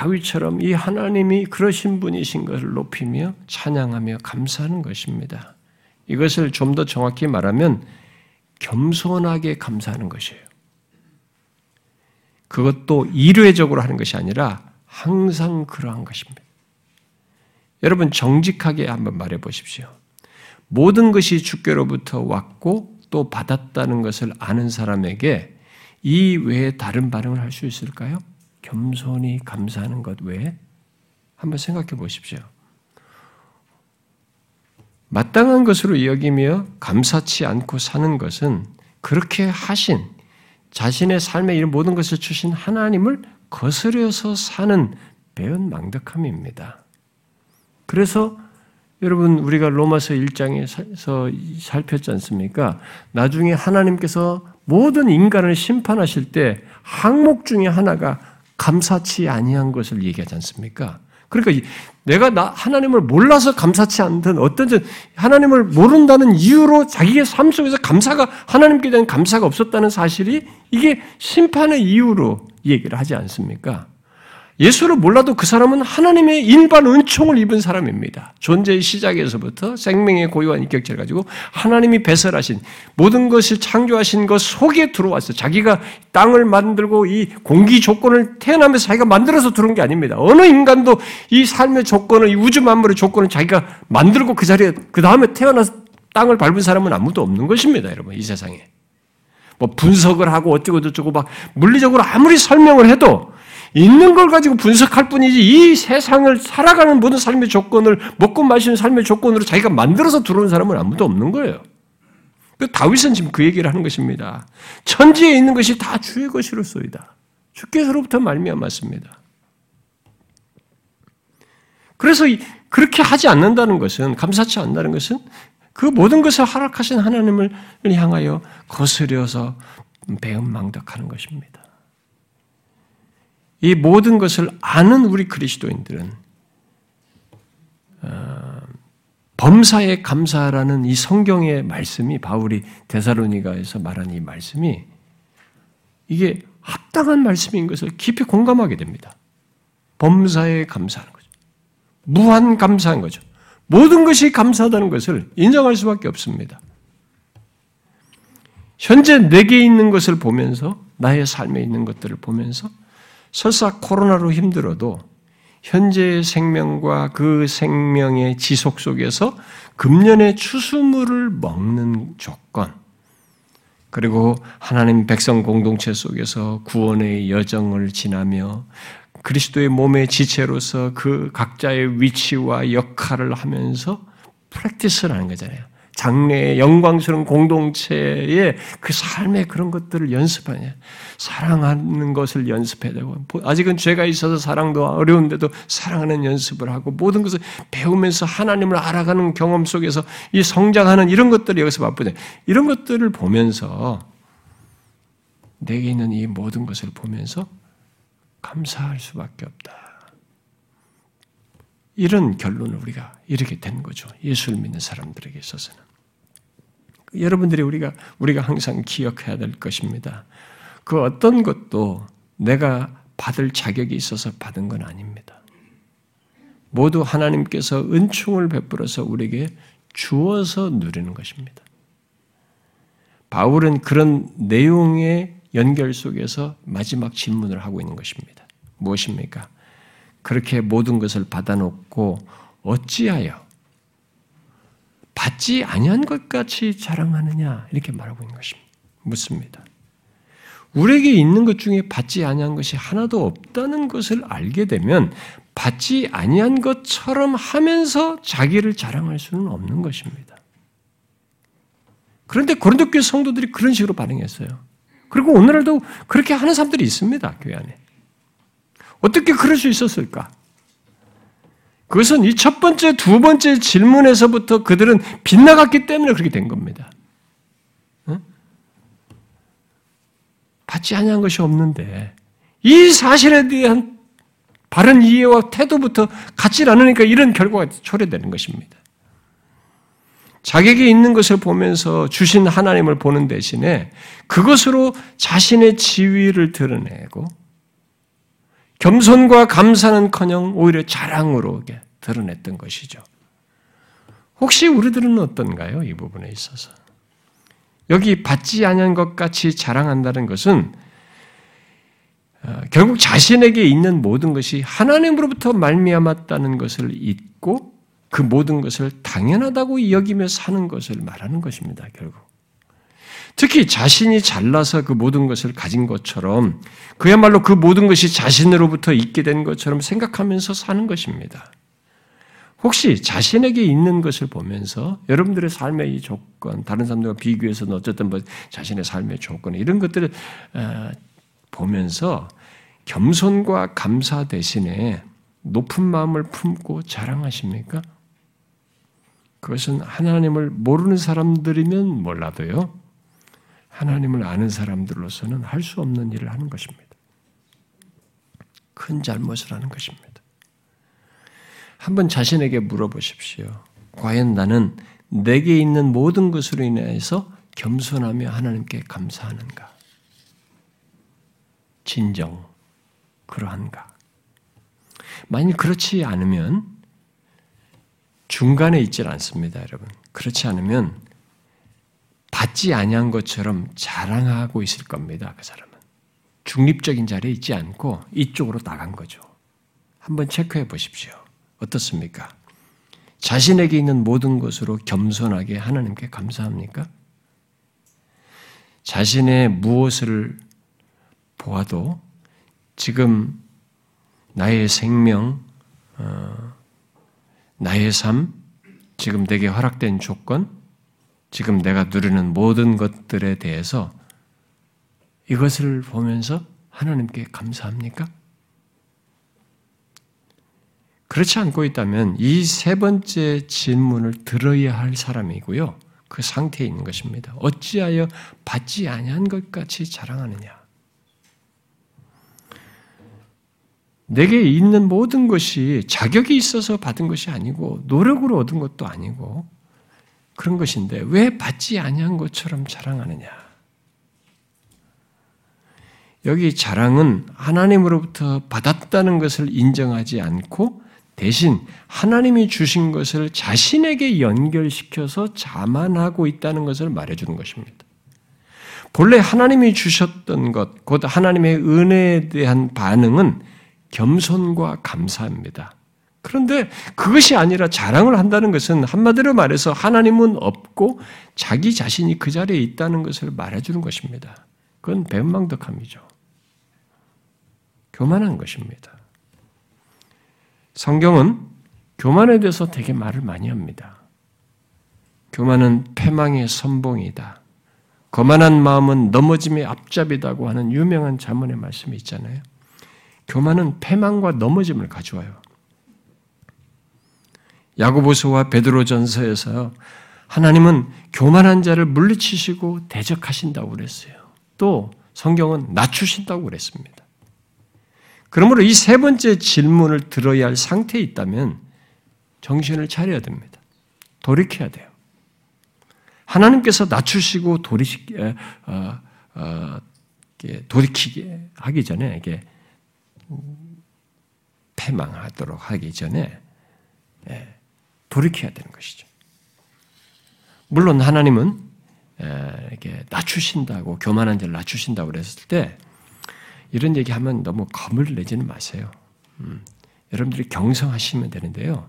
다윗처럼 이 하나님이 그러신 분이신 것을 높이며 찬양하며 감사하는 것입니다. 이것을 좀 더 정확히 말하면 겸손하게 감사하는 것이에요. 그것도 일회적으로 하는 것이 아니라 항상 그러한 것입니다. 여러분 정직하게 한번 말해 보십시오. 모든 것이 주께로부터 왔고 또 받았다는 것을 아는 사람에게 이 외에 다른 반응을 할 수 있을까요? 겸손히 감사하는 것 외에 한번 생각해 보십시오. 마땅한 것으로 여기며 감사치 않고 사는 것은 그렇게 하신 자신의 삶에 이런 모든 것을 주신 하나님을 거스려서 사는 배은망덕함입니다. 그래서 여러분 우리가 로마서 1장에서 살폈지 않습니까? 나중에 하나님께서 모든 인간을 심판하실 때 항목 중에 하나가 감사치 아니한 것을 얘기하지 않습니까? 그러니까 내가 나 하나님을 몰라서 감사치 않든 어떤 하나님을 모른다는 이유로 자기의 삶 속에서 감사가 하나님께 대한 감사가 없었다는 사실이 이게 심판의 이유로 얘기를 하지 않습니까? 예수를 몰라도 그 사람은 하나님의 일반 은총을 입은 사람입니다. 존재의 시작에서부터 생명의 고유한 인격체를 가지고 하나님이 배설하신 모든 것을 창조하신 것 속에 들어왔어. 자기가 땅을 만들고 이 공기 조건을 태어나면서 자기가 만들어서 들어온 게 아닙니다. 어느 인간도 이 삶의 조건을, 이 우주 만물의 조건을 자기가 만들고 그 자리에 그 다음에 태어나서 땅을 밟은 사람은 아무도 없는 것입니다, 여러분, 이 세상에. 뭐 분석을 하고 어쩌고 저쩌고 막 물리적으로 아무리 설명을 해도 있는 걸 가지고 분석할 뿐이지 이 세상을 살아가는 모든 삶의 조건을 먹고 마시는 삶의 조건으로 자기가 만들어서 들어온 사람은 아무도 없는 거예요. 그 다윗은 지금 그 얘기를 하는 것입니다. 천지에 있는 것이 다 주의 것이로소이다. 주께서로부터 말미암았습니다. 그래서 그렇게 하지 않는다는 것은 감사치 않는다는 것은 그 모든 것을 허락하신 하나님을 향하여 거스려서 배은망덕하는 것입니다. 이 모든 것을 아는 우리 그리스도인들은 어, 범사에 감사라는 이 성경의 말씀이 바울이 데살로니가에서 말한 이 말씀이 이게 합당한 말씀인 것을 깊이 공감하게 됩니다. 범사에 감사하는 거죠. 무한 감사한 거죠. 모든 것이 감사하다는 것을 인정할 수밖에 없습니다. 현재 내게 있는 것을 보면서 나의 삶에 있는 것들을 보면서 설사 코로나로 힘들어도 현재의 생명과 그 생명의 지속 속에서 금년의 추수물을 먹는 조건, 그리고 하나님 백성 공동체 속에서 구원의 여정을 지나며 그리스도의 몸의 지체로서 그 각자의 위치와 역할을 하면서 프랙티스를 하는 거잖아요. 장래의 영광스러운 공동체의 그 삶의 그런 것들을 연습하냐. 사랑하는 것을 연습해야 되고, 아직은 죄가 있어서 사랑도 어려운데도 사랑하는 연습을 하고, 모든 것을 배우면서 하나님을 알아가는 경험 속에서 이 성장하는 이런 것들이 여기서 바쁘죠. 이런 것들을 보면서, 내게 있는 이 모든 것을 보면서 감사할 수밖에 없다. 이런 결론을 우리가 이렇게 된 거죠. 예수를 믿는 사람들에게 있어서는. 여러분들이 우리가 우리가 항상 기억해야 될 것입니다. 그 어떤 것도 내가 받을 자격이 있어서 받은 건 아닙니다. 모두 하나님께서 은총을 베풀어서 우리에게 주어서 누리는 것입니다. 바울은 그런 내용의 연결 속에서 마지막 질문을 하고 있는 것입니다. 무엇입니까? 그렇게 모든 것을 받아놓고 어찌하여 받지 아니한 것 같이 자랑하느냐 이렇게 말하고 있는 것입니다. 묻습니다. 우리에게 있는 것 중에 받지 아니한 것이 하나도 없다는 것을 알게 되면 받지 아니한 것처럼 하면서 자기를 자랑할 수는 없는 것입니다. 그런데 고린도 교회 성도들이 그런 식으로 반응했어요. 그리고 오늘날도 그렇게 하는 사람들이 있습니다. 교회 안에. 어떻게 그럴 수 있었을까? 그것은 이 첫 번째, 두 번째 질문에서부터 그들은 빗나갔기 때문에 그렇게 된 겁니다. 응? 받지 아니한 것이 없는데 이 사실에 대한 바른 이해와 태도부터 같지 않으니까 이런 결과가 초래되는 것입니다. 자격이 있는 것을 보면서 주신 하나님을 보는 대신에 그것으로 자신의 지위를 드러내고 겸손과 감사는커녕 오히려 자랑으로 드러냈던 것이죠. 혹시 우리들은 어떤가요? 이 부분에 있어서 여기 받지 않은 것 같이 자랑한다는 것은 어, 결국 자신에게 있는 모든 것이 하나님으로부터 말미암았다는 것을 잊고 그 모든 것을 당연하다고 여기며 사는 것을 말하는 것입니다, 결국. 특히 자신이 잘나서 그 모든 것을 가진 것처럼 그야말로 그 모든 것이 자신으로부터 있게 된 것처럼 생각하면서 사는 것입니다. 혹시 자신에게 있는 것을 보면서 여러분들의 삶의 이 조건, 다른 사람들과 비교해서는 어쨌든 뭐 자신의 삶의 조건, 이런 것들을 어, 보면서 겸손과 감사 대신에 높은 마음을 품고 자랑하십니까? 그것은 하나님을 모르는 사람들이면 몰라도요. 하나님을 아는 사람들로서는 할 수 없는 일을 하는 것입니다. 큰 잘못을 하는 것입니다. 한번 자신에게 물어보십시오. 과연 나는 내게 있는 모든 것으로 인해서 겸손하며 하나님께 감사하는가? 진정 그러한가? 만일 그렇지 않으면 중간에 있질 않습니다, 여러분. 그렇지 않으면 받지 아니한 것처럼 자랑하고 있을 겁니다, 그 사람은. 중립적인 자리에 있지 않고 이쪽으로 나간 거죠. 한번 체크해 보십시오. 어떻습니까? 자신에게 있는 모든 것으로 겸손하게 하나님께 감사합니까? 자신의 무엇을 보아도 지금 나의 생명, 어, 나의 삶, 지금 내게 허락된 조건, 지금 내가 누리는 모든 것들에 대해서 이것을 보면서 하나님께 감사합니까? 그렇지 않고 있다면 이 세 번째 질문을 들어야 할 사람이고요. 그 상태에 있는 것입니다. 어찌하여 받지 아니한 것 같이 자랑하느냐? 내게 있는 모든 것이 자격이 있어서 받은 것이 아니고 노력으로 얻은 것도 아니고 그런 것인데 왜 받지 아니한 것처럼 자랑하느냐? 여기 자랑은 하나님으로부터 받았다는 것을 인정하지 않고 대신 하나님이 주신 것을 자신에게 연결시켜서 자만하고 있다는 것을 말해주는 것입니다. 본래 하나님이 주셨던 것, 곧 하나님의 은혜에 대한 반응은 겸손과 감사입니다. 그런데 그것이 아니라 자랑을 한다는 것은 한마디로 말해서 하나님은 없고 자기 자신이 그 자리에 있다는 것을 말해주는 것입니다. 그건 배망덕함이죠. 교만한 것입니다. 성경은 교만에 대해서 되게 말을 많이 합니다. 교만은 패망의 선봉이다. 거만한 마음은 넘어짐의 앞잡이다고 하는 유명한 자문의 말씀이 있잖아요. 교만은 패망과 넘어짐을 가져와요. 야고보서와 베드로전서에서 하나님은 교만한 자를 물리치시고 대적하신다고 그랬어요. 또 성경은 낮추신다고 그랬습니다. 그러므로 이 세 번째 질문을 들어야 할 상태에 있다면 정신을 차려야 됩니다. 돌이켜야 돼요. 하나님께서 낮추시고 돌이시, 어, 어, 돌이키게 하기 전에 이게 패망하도록 하기 전에 예, 돌이켜야 되는 것이죠. 물론 하나님은 예, 이렇게 낮추신다고 교만한 자를 낮추신다고 그랬을 때 이런 얘기하면 너무 겁을 내지는 마세요. 음, 여러분들이 경성하시면 되는데요.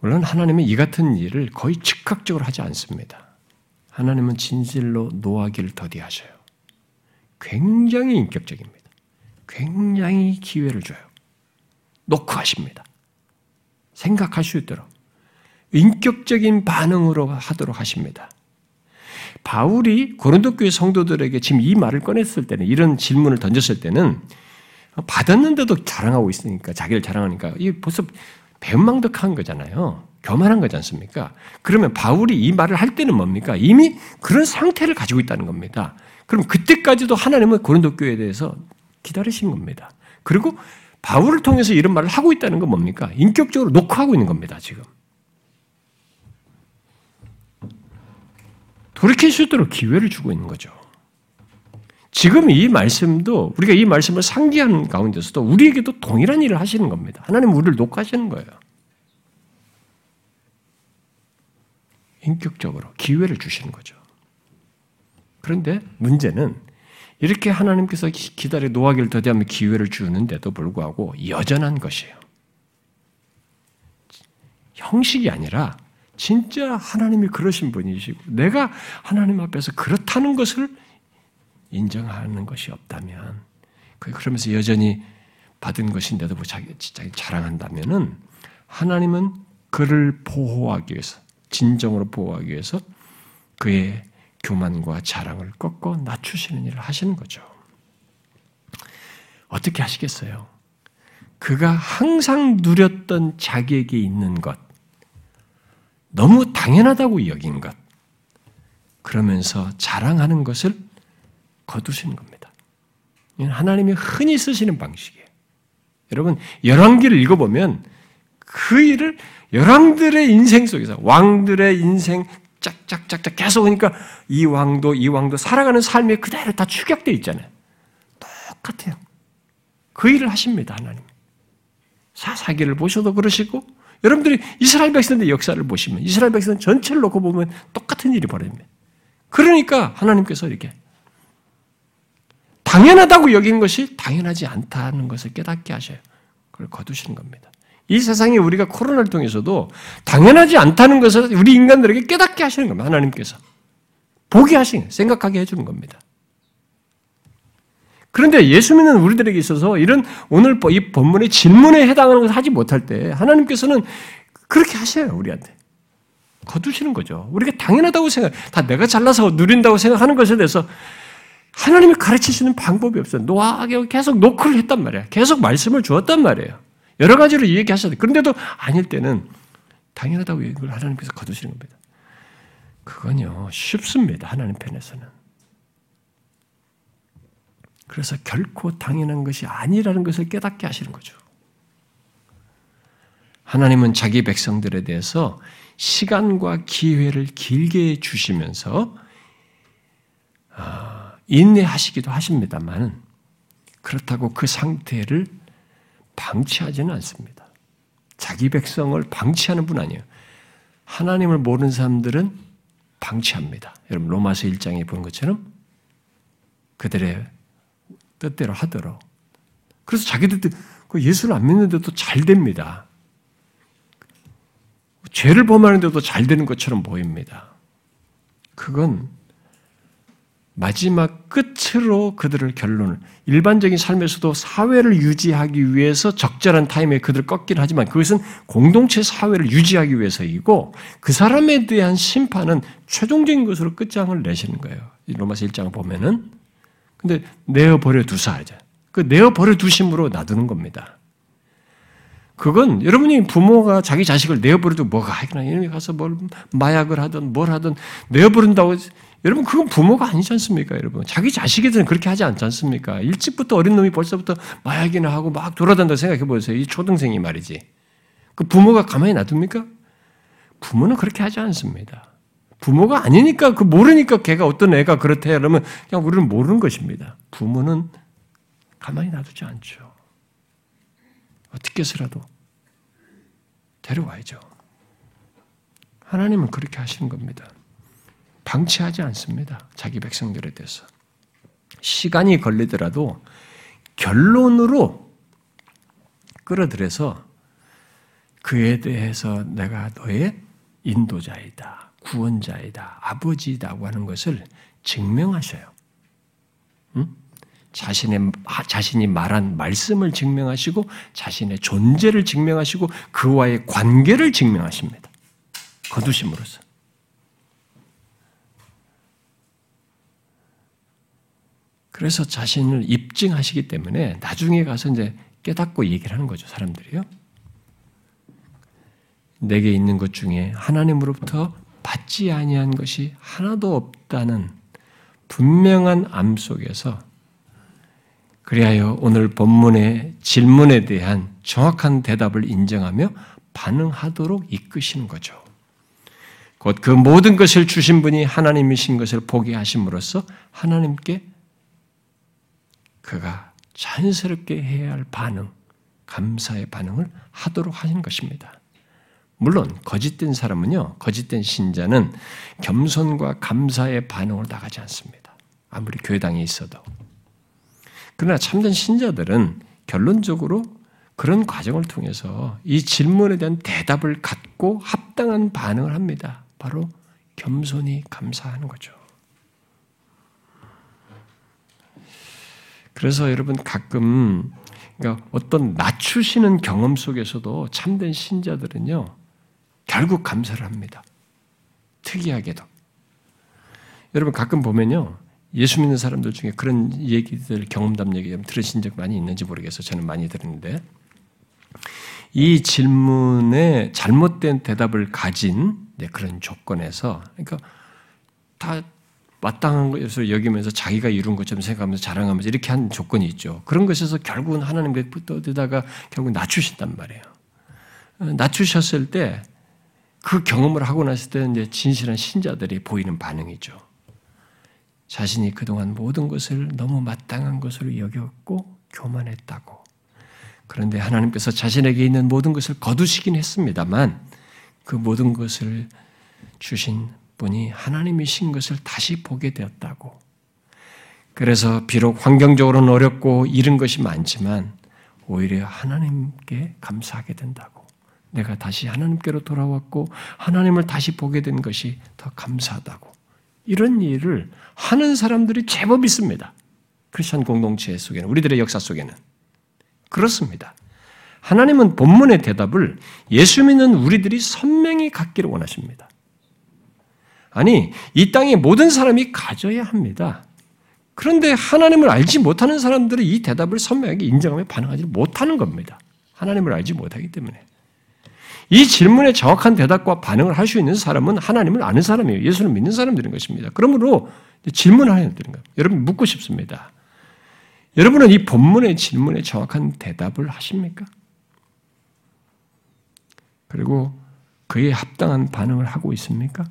물론 하나님은 이 같은 일을 거의 즉각적으로 하지 않습니다. 하나님은 진실로 노하기를 더디하셔요. 굉장히 인격적입니다. 굉장히 기회를 줘요. 놓고 하십니다. 생각할 수 있도록 인격적인 반응으로 하도록 하십니다. 바울이 고린도 교회 성도들에게 지금 이 말을 꺼냈을 때는 이런 질문을 던졌을 때는 받았는데도 자랑하고 있으니까 자기를 자랑하니까 이 벌써 배망덕한 거잖아요. 교만한 거지 않습니까? 그러면 바울이 이 말을 할 때는 뭡니까? 이미 그런 상태를 가지고 있다는 겁니다. 그럼 그때까지도 하나님은 고린도 교회에 대해서 기다리신 겁니다. 그리고 바울을 통해서 이런 말을 하고 있다는 건 뭡니까? 인격적으로 녹화하고 있는 겁니다, 지금. 돌이킬 수 있도록 기회를 주고 있는 거죠. 지금 이 말씀도 우리가 이 말씀을 상기하는 가운데서도 우리에게도 동일한 일을 하시는 겁니다. 하나님 우리를 녹화하시는 거예요. 인격적으로 기회를 주시는 거죠. 그런데 문제는 이렇게 하나님께서 기다려 노하기를 더디하며 기회를 주는데도 불구하고 여전한 것이에요. 형식이 아니라 진짜 하나님이 그러신 분이시고 내가 하나님 앞에서 그렇다는 것을 인정하는 것이 없다면 그 그러면서 여전히 받은 것인데도 뭐 자기 자랑한다면은 하나님은 그를 보호하기 위해서 진정으로 보호하기 위해서 그의 교만과 자랑을 꺾어 낮추시는 일을 하시는 거죠. 어떻게 하시겠어요? 그가 항상 누렸던 자기에게 있는 것, 너무 당연하다고 여긴 것, 그러면서 자랑하는 것을 거두시는 겁니다. 하나님이 흔히 쓰시는 방식이에요. 여러분, 열왕기를 읽어보면 그 일을 열왕들의 인생 속에서 왕들의 인생 짝짝짝짝 계속 오니까 이 왕도 이 왕도 살아가는 삶이 그대로 다 축약되어 있잖아요. 똑같아요. 그 일을 하십니다, 하나님. 사사기를 보셔도 그러시고 여러분들이 이스라엘 백성들의 역사를 보시면 이스라엘 백성 전체를 놓고 보면 똑같은 일이 벌어집니다. 그러니까 하나님께서 이렇게 당연하다고 여긴 것이 당연하지 않다는 것을 깨닫게 하셔요. 그걸 거두시는 겁니다. 이 세상에 우리가 코로나를 통해서도 당연하지 않다는 것을 우리 인간들에게 깨닫게 하시는 겁니다. 하나님께서. 보게 하시는, 생각하게 해주는 겁니다. 그런데 예수 믿는 우리들에게 있어서 이런 오늘 이 본문의 질문에 해당하는 것을 하지 못할 때 하나님께서는 그렇게 하셔요, 우리한테. 거두시는 거죠. 우리가 당연하다고 생각, 다 내가 잘나서 누린다고 생각하는 것에 대해서 하나님이 가르치시는 방법이 없어요. 노하게 계속 노크를 했단 말이야. 계속 말씀을 주었단 말이에요. 여러 가지로 얘기하셨는데 그런데도 아닐 때는 당연하다고 이걸 하나님께서 거두시는 겁니다. 그건요, 쉽습니다. 하나님 편에서는. 그래서 결코 당연한 것이 아니라는 것을 깨닫게 하시는 거죠. 하나님은 자기 백성들에 대해서 시간과 기회를 길게 주시면서 아, 인내하시기도 하십니다만 그렇다고 그 상태를 방치하지는 않습니다. 자기 백성을 방치하는 분 아니에요. 하나님을 모르는 사람들은 방치합니다. 여러분 로마서 1장에 본 것처럼 그들의 뜻대로 하도록. 그래서 자기들 그 예수를 안 믿는데도 잘 됩니다. 죄를 범하는데도 잘 되는 것처럼 보입니다. 그건 마지막 끝으로 그들을 결론을 일반적인 삶에서도 사회를 유지하기 위해서 적절한 타임에 그들을 꺾긴 하지만 그것은 공동체 사회를 유지하기 위해서이고 그 사람에 대한 심판은 최종적인 것으로 끝장을 내시는 거예요. 로마서 1장을 보면은 근데 내어 버려 두사 하죠. 그 내어 버려 두심으로 놔두는 겁니다. 그건 여러분이 부모가 자기 자식을 내어버려도 뭐가 하겠나. 이놈이 가서 뭘 마약을 하든 뭘 하든 내어버린다고 여러분 그건 부모가 아니지 않습니까 여러분? 자기 자식에 대해서는 그렇게 하지 않지 않습니까? 일찍부터 어린 놈이 벌써부터 마약이나 하고 막 돌아다닌다고 생각해 보세요 이 초등생이 말이지. 그 부모가 가만히 놔둡니까? 부모는 그렇게 하지 않습니다 부모가 아니니까 그 모르니까 걔가 어떤 애가 그렇대 그러면 그냥 우리는 모르는 것입니다 부모는 가만히 놔두지 않죠 어떻게 해서라도 데려와야죠. 하나님은 그렇게 하시는 겁니다. 방치하지 않습니다. 자기 백성들에 대해서. 시간이 걸리더라도 결론으로 끌어들여서 그에 대해서 내가 너의 인도자이다, 구원자이다, 아버지다고 하는 것을 증명하셔요. 응? 자신의, 자신이 말한 말씀을 증명하시고 자신의 존재를 증명하시고 그와의 관계를 증명하십니다. 거두심으로써. 그래서 자신을 입증하시기 때문에 나중에 가서 이제 깨닫고 얘기를 하는 거죠, 사람들이요. 내게 있는 것 중에 하나님으로부터 받지 아니한 것이 하나도 없다는 분명한 암 속에서 그리하여 오늘 본문의 질문에 대한 정확한 대답을 인정하며 반응하도록 이끄시는 거죠. 곧 그 모든 것을 주신 분이 하나님이신 것을 보게 하심으로써 하나님께 그가 자연스럽게 해야 할 반응, 감사의 반응을 하도록 하는 것입니다. 물론 거짓된 사람은요, 거짓된 신자는 겸손과 감사의 반응을 나가지 않습니다. 아무리 교회당에 있어도. 그러나 참된 신자들은 결론적으로 그런 과정을 통해서 이 질문에 대한 대답을 갖고 합당한 반응을 합니다. 바로 겸손히 감사하는 거죠. 그래서 여러분 가끔 그러니까 어떤 낮추시는 경험 속에서도 참된 신자들은요 결국 감사를 합니다. 특이하게도 여러분 가끔 보면요 예수 믿는 사람들 중에 그런 얘기들 경험담 얘기 들으신 적 많이 있는지 모르겠어요. 저는 많이 들었는데 이 질문에 잘못된 대답을 가진 그런 조건에서 그러니까 다 마땅한 것을 여기면서 자기가 이룬 것처럼 생각하면서 자랑하면서 이렇게 한 조건이 있죠. 그런 것에서 결국은 하나님께 떠드다가 결국 낮추신단 말이에요. 낮추셨을 때 그 경험을 하고 났을 때 이제 진실한 신자들이 보이는 반응이죠. 자신이 그동안 모든 것을 너무 마땅한 것으로 여겼고 교만했다고. 그런데 하나님께서 자신에게 있는 모든 것을 거두시긴 했습니다만 그 모든 것을 주신 분이 하나님이신 것을 다시 보게 되었다고. 그래서 비록 환경적으로는 어렵고 잃은 것이 많지만 오히려 하나님께 감사하게 된다고. 내가 다시 하나님께로 돌아왔고 하나님을 다시 보게 된 것이 더 감사하다고. 이런 일을 하는 사람들이 제법 있습니다. 크리스천 공동체 속에는, 우리들의 역사 속에는. 그렇습니다. 하나님은 본문의 대답을 예수 믿는 우리들이 선명히 갖기를 원하십니다. 아니, 이 땅의 모든 사람이 가져야 합니다. 그런데 하나님을 알지 못하는 사람들은 이 대답을 선명하게 인정하며 반응하지 못하는 겁니다. 하나님을 알지 못하기 때문에. 이 질문에 정확한 대답과 반응을 할 수 있는 사람은 하나님을 아는 사람이에요. 예수를 믿는 사람들인 것입니다. 그러므로 질문을 해야 되는 거예요. 여러분 묻고 싶습니다. 여러분은 이 본문의 질문에 정확한 대답을 하십니까? 그리고 그에 합당한 반응을 하고 있습니까?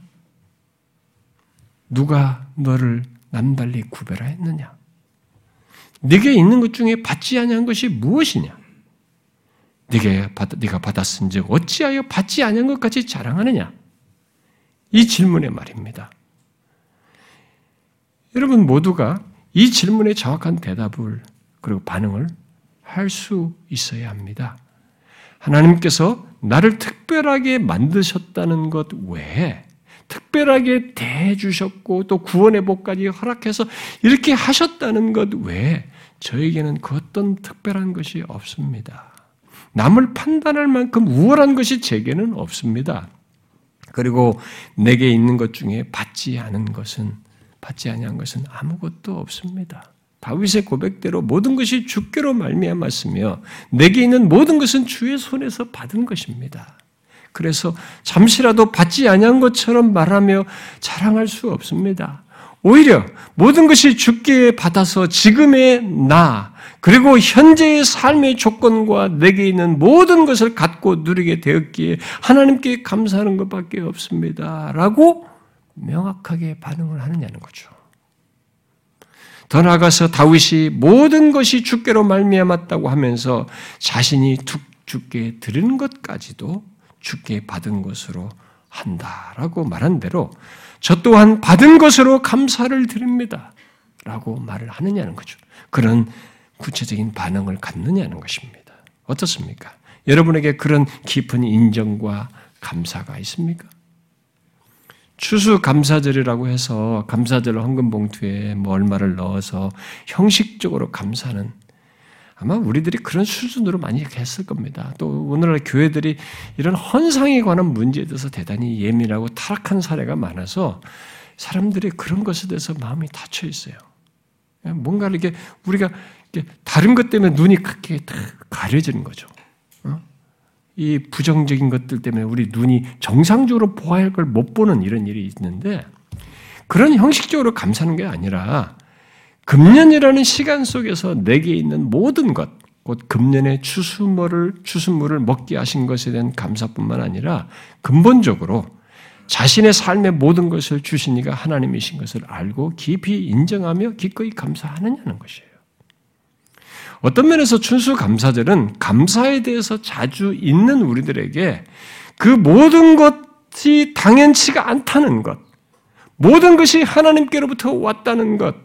누가 너를 남달리 구별하였느냐? 네게 있는 것 중에 받지 아니한 것이 무엇이냐? 네게 받, 네가 받았은즉 어찌하여 받지 아니한 것까지 자랑하느냐? 이 질문의 말입니다. 여러분 모두가 이 질문에 정확한 대답을 그리고 반응을 할 수 있어야 합니다. 하나님께서 나를 특별하게 만드셨다는 것 외에 특별하게 대해주셨고 또 구원의 복까지 허락해서 이렇게 하셨다는 것 외에 저에게는 그 어떤 특별한 것이 없습니다. 남을 판단할 만큼 우월한 것이 제게는 없습니다. 그리고 내게 있는 것 중에 받지 않은 것은 받지 아니한 것은 아무것도 없습니다. 다윗의 고백대로 모든 것이 주께로 말미암았으며 내게 있는 모든 것은 주의 손에서 받은 것입니다. 그래서 잠시라도 받지 아니한 것처럼 말하며 자랑할 수 없습니다. 오히려 모든 것이 주께 받아서 지금의 나 그리고 현재의 삶의 조건과 내게 있는 모든 것을 갖고 누리게 되었기에 하나님께 감사하는 것밖에 없습니다. 라고 명확하게 반응을 하느냐는 거죠. 더 나아가서 다윗이 모든 것이 주께로 말미암았다고 하면서 자신이 주께 드리는 것까지도 주께 받은 것으로 한다라고 말한 대로 저 또한 받은 것으로 감사를 드립니다. 라고 말을 하느냐는 거죠. 그런 구체적인 반응을 갖느냐는 것입니다. 어떻습니까? 여러분에게 그런 깊은 인정과 감사가 있습니까? 추수 감사절이라고 해서 감사절 헌금 봉투에 뭐 얼마를 넣어서 형식적으로 감사는 아마 우리들이 그런 수준으로 많이 했을 겁니다. 또 오늘날 교회들이 이런 헌상에 관한 문제에 대해서 대단히 예민하고 타락한 사례가 많아서 사람들이 그런 것에 대해서 마음이 닫혀 있어요. 뭔가 이렇게 우리가 다른 것 때문에 눈이 크게 가려지는 거죠. 어? 이 부정적인 것들 때문에 우리 눈이 정상적으로 보아야 할 걸 못 보는 이런 일이 있는데 그런 형식적으로 감사하는 게 아니라 금년이라는 시간 속에서 내게 있는 모든 것, 곧 금년의 추수물을 추수물을 먹게 하신 것에 대한 감사뿐만 아니라 근본적으로 자신의 삶의 모든 것을 주신 이가 하나님이신 것을 알고 깊이 인정하며 기꺼이 감사하느냐는 것이에요. 어떤 면에서 춘수감사절은 감사에 대해서 자주 있는 우리들에게 그 모든 것이 당연치가 않다는 것, 모든 것이 하나님께로부터 왔다는 것,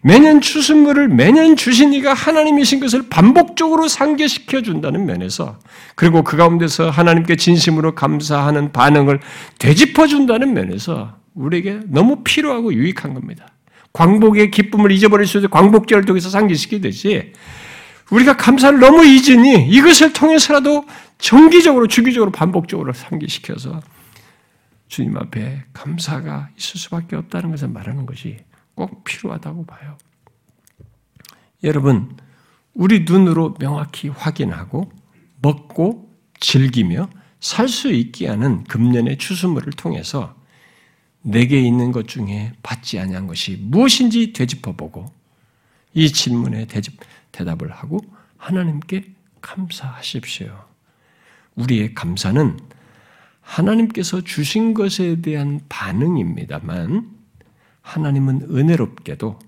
매년 추수물을 매년 주신 이가 하나님이신 것을 반복적으로 상기시켜 준다는 면에서 그리고 그 가운데서 하나님께 진심으로 감사하는 반응을 되짚어 준다는 면에서 우리에게 너무 필요하고 유익한 겁니다. 광복의 기쁨을 잊어버릴 수 있는 광복절을 통해서 상기시키듯이 우리가 감사를 너무 잊으니 이것을 통해서라도 정기적으로 주기적으로 반복적으로 상기시켜서 주님 앞에 감사가 있을 수밖에 없다는 것을 말하는 것이 꼭 필요하다고 봐요. 여러분, 우리 눈으로 명확히 확인하고 먹고 즐기며 살 수 있게 하는 금년의 추수물을 통해서 내게 있는 것 중에 받지 아니한 것이 무엇인지 되짚어보고 이 질문에 대집, 대답을 하고 하나님께 감사하십시오. 우리의 감사는 하나님께서 주신 것에 대한 반응입니다만 하나님은 은혜롭게도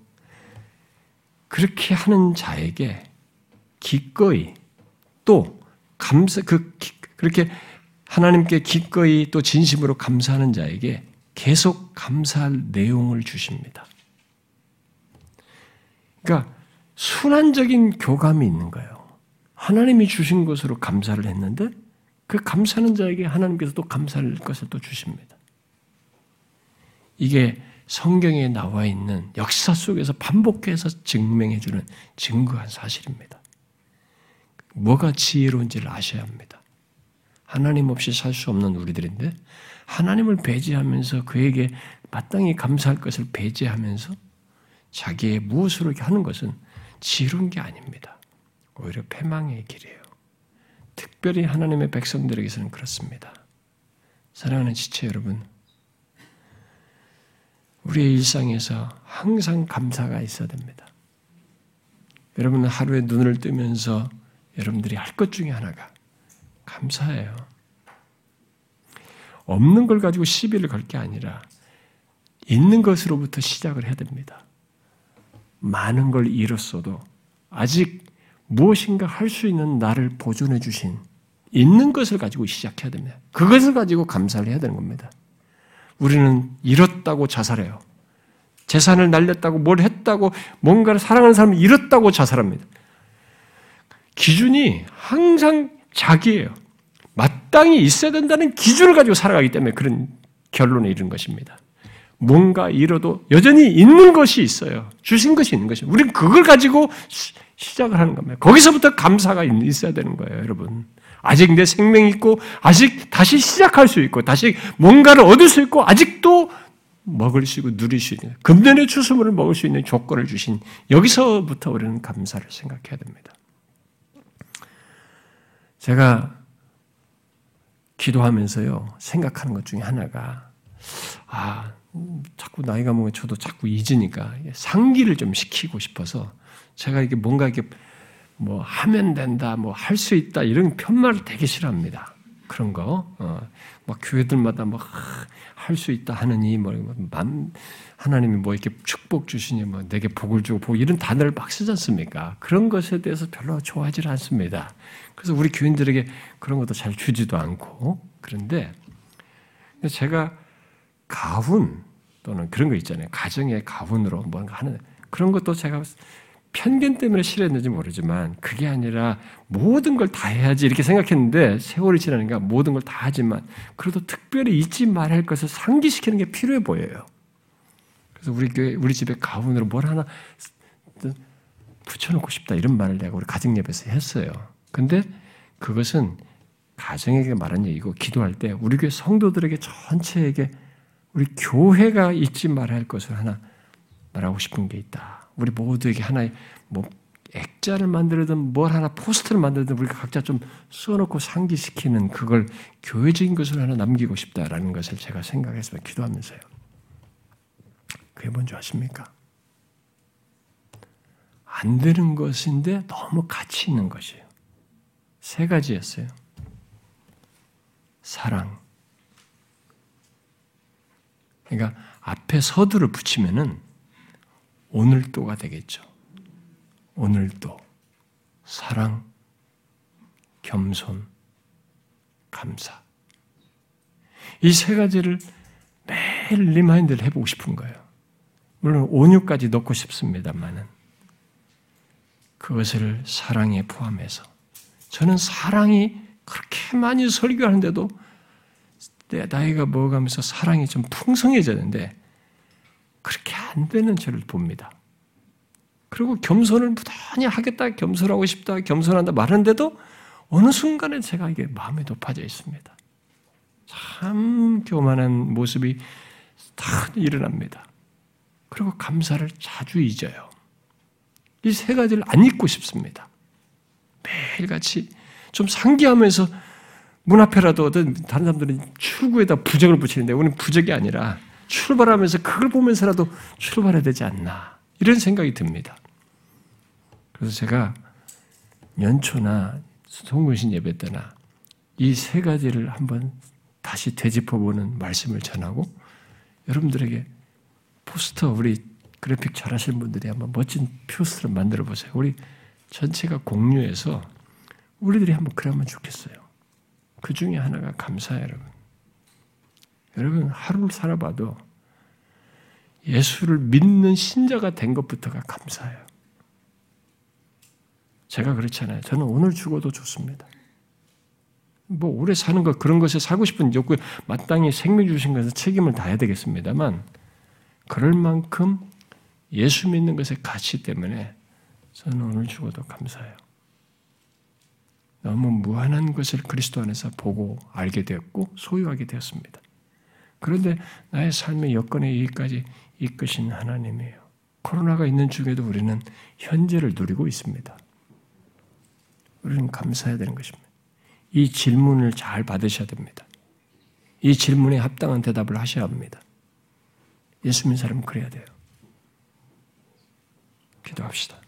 그렇게 하는 자에게 기꺼이 또 감사 그 그렇게 하나님께 기꺼이 또 진심으로 감사하는 자에게 계속 감사할 내용을 주십니다. 그러니까 순환적인 교감이 있는 거예요. 하나님이 주신 것으로 감사를 했는데 그 감사하는 자에게 하나님께서 또 감사할 것을 또 주십니다. 이게 성경에 나와 있는 역사 속에서 반복해서 증명해주는 증거한 사실입니다. 뭐가 지혜로운지를 아셔야 합니다. 하나님 없이 살 수 없는 우리들인데 하나님을 배제하면서 그에게 마땅히 감사할 것을 배제하면서 자기의 무엇으로 하는 것은 지혜로운 게 아닙니다. 오히려 패망의 길이에요. 특별히 하나님의 백성들에게서는 그렇습니다. 사랑하는 지체 여러분, 우리의 일상에서 항상 감사가 있어야 됩니다. 여러분은 하루에 눈을 뜨면서 여러분들이 할 것 중에 하나가 감사해요. 없는 걸 가지고 시비를 걸 게 아니라 있는 것으로부터 시작을 해야 됩니다. 많은 걸 잃었어도 아직 무엇인가 할 수 있는 나를 보존해 주신 있는 것을 가지고 시작해야 됩니다. 그것을 가지고 감사를 해야 되는 겁니다. 우리는 잃었다고 자살해요. 재산을 날렸다고 뭘 했다고 뭔가를 사랑하는 사람을 잃었다고 자살합니다. 기준이 항상 자기예요. 마땅히 있어야 된다는 기준을 가지고 살아가기 때문에 그런 결론에 이른 것입니다. 뭔가 잃어도 여전히 있는 것이 있어요. 주신 것이 있는 것이. 우리는 그걸 가지고 시작을 하는 겁니다. 거기서부터 감사가 있어야 되는 거예요, 여러분. 아직 내 생명이 있고, 아직 다시 시작할 수 있고, 다시 뭔가를 얻을 수 있고, 아직도 먹을 수 있고, 누릴 수 있는, 금년의 추수물을 먹을 수 있는 조건을 주신, 여기서부터 우리는 감사를 생각해야 됩니다. 제가 기도하면서요, 생각하는 것 중에 하나가, 아, 자꾸 나이가 먹으면 저도 자꾸 잊으니까 상기를 좀 시키고 싶어서 제가 이게 뭔가 이렇게 뭐 하면 된다, 뭐 할 수 있다 이런 편말을 되게 싫어합니다. 그런 거, 어, 막 교회들마다 뭐할수 있다 하느니 뭐 하나님이 뭐 이렇게 축복 주시니 뭐 내게 복을 주고 복 이런 단어를 막 쓰지 않습니까? 그런 것에 대해서 별로 좋아하지 않습니다. 그래서 우리 교인들에게 그런 것도 잘 주지도 않고 그런데 제가 가훈 또는 그런 거 있잖아요. 가정의 가훈으로 뭔가 하는 그런 것도 제가 편견 때문에 싫어했는지 모르지만 그게 아니라 모든 걸 다 해야지 이렇게 생각했는데 세월이 지나니까 모든 걸 다 하지만 그래도 특별히 잊지 말아야 할 것을 상기시키는 게 필요해 보여요. 그래서 우리 교회 우리 집에 가훈으로 뭘 하나 붙여놓고 싶다 이런 말을 내가 우리 가정 예배에서 했어요. 근데 그것은 가정에게 말한 얘기고 기도할 때 우리 교회 성도들에게 전체에게 우리 교회가 잊지 말아야 할 것을 하나 말하고 싶은 게 있다. 우리 모두에게 하나의 뭐 액자를 만들든 뭘 하나 포스터를 만들든 우리가 각자 좀 써놓고 상기시키는 그걸 교회적인 것을 하나 남기고 싶다라는 것을 제가 생각했습니다. 기도하면서요. 그게 뭔지 아십니까? 안 되는 것인데 너무 가치 있는 것이에요. 세 가지였어요. 사랑. 그러니까 앞에 서두를 붙이면은 오늘도가 되겠죠. 오늘도 사랑, 겸손, 감사. 이 세 가지를 매일 remind를 해보고 싶은 거예요. 물론 온유까지 넣고 싶습니다만은 그것을 사랑에 포함해서 저는 사랑이 그렇게 많이 설교하는데도 내 나이가 먹어가면서 사랑이 좀 풍성해졌는데 그렇게 안 되는 저를 봅니다. 그리고 겸손을 무단히 하겠다, 겸손하고 싶다, 겸손한다 말하는데도 어느 순간에 제가 이게 마음에 높아져 있습니다. 참 교만한 모습이 다 일어납니다. 그리고 감사를 자주 잊어요. 이 세 가지를 안 잊고 싶습니다. 매일같이 좀 상기하면서 문 앞에라도 어떤 다른 사람들은 출구에다 부적을 붙이는데 우리는 부적이 아니라 출발하면서 그걸 보면서라도 출발해야 되지 않나 이런 생각이 듭니다. 그래서 제가 연초나 송근신 예배 때나 이 세 가지를 한번 다시 되짚어보는 말씀을 전하고 여러분들에게 포스터 우리 그래픽 잘하시는 분들이 한번 멋진 포스터를 만들어 보세요. 우리 전체가 공유해서 우리들이 한번 그러면 좋겠어요. 그 중에 하나가 감사예요, 여러분. 여러분 하루를 살아봐도 예수를 믿는 신자가 된 것부터가 감사해요. 제가 그렇잖아요. 저는 오늘 죽어도 좋습니다. 뭐 오래 사는 것 그런 것에 살고 싶은 욕구 마땅히 생명 주신 것에 책임을 다해야 되겠습니다만 그럴 만큼 예수 믿는 것의 가치 때문에 저는 오늘 죽어도 감사해요. 너무 무한한 것을 그리스도 안에서 보고 알게 되었고 소유하게 되었습니다. 그런데 나의 삶의 여건에 여기까지 이끄신 하나님이에요. 코로나가 있는 중에도 우리는 현재를 누리고 있습니다. 우리는 감사해야 되는 것입니다. 이 질문을 잘 받으셔야 됩니다. 이 질문에 합당한 대답을 하셔야 합니다. 예수 믿는 사람은 그래야 돼요. 기도합시다.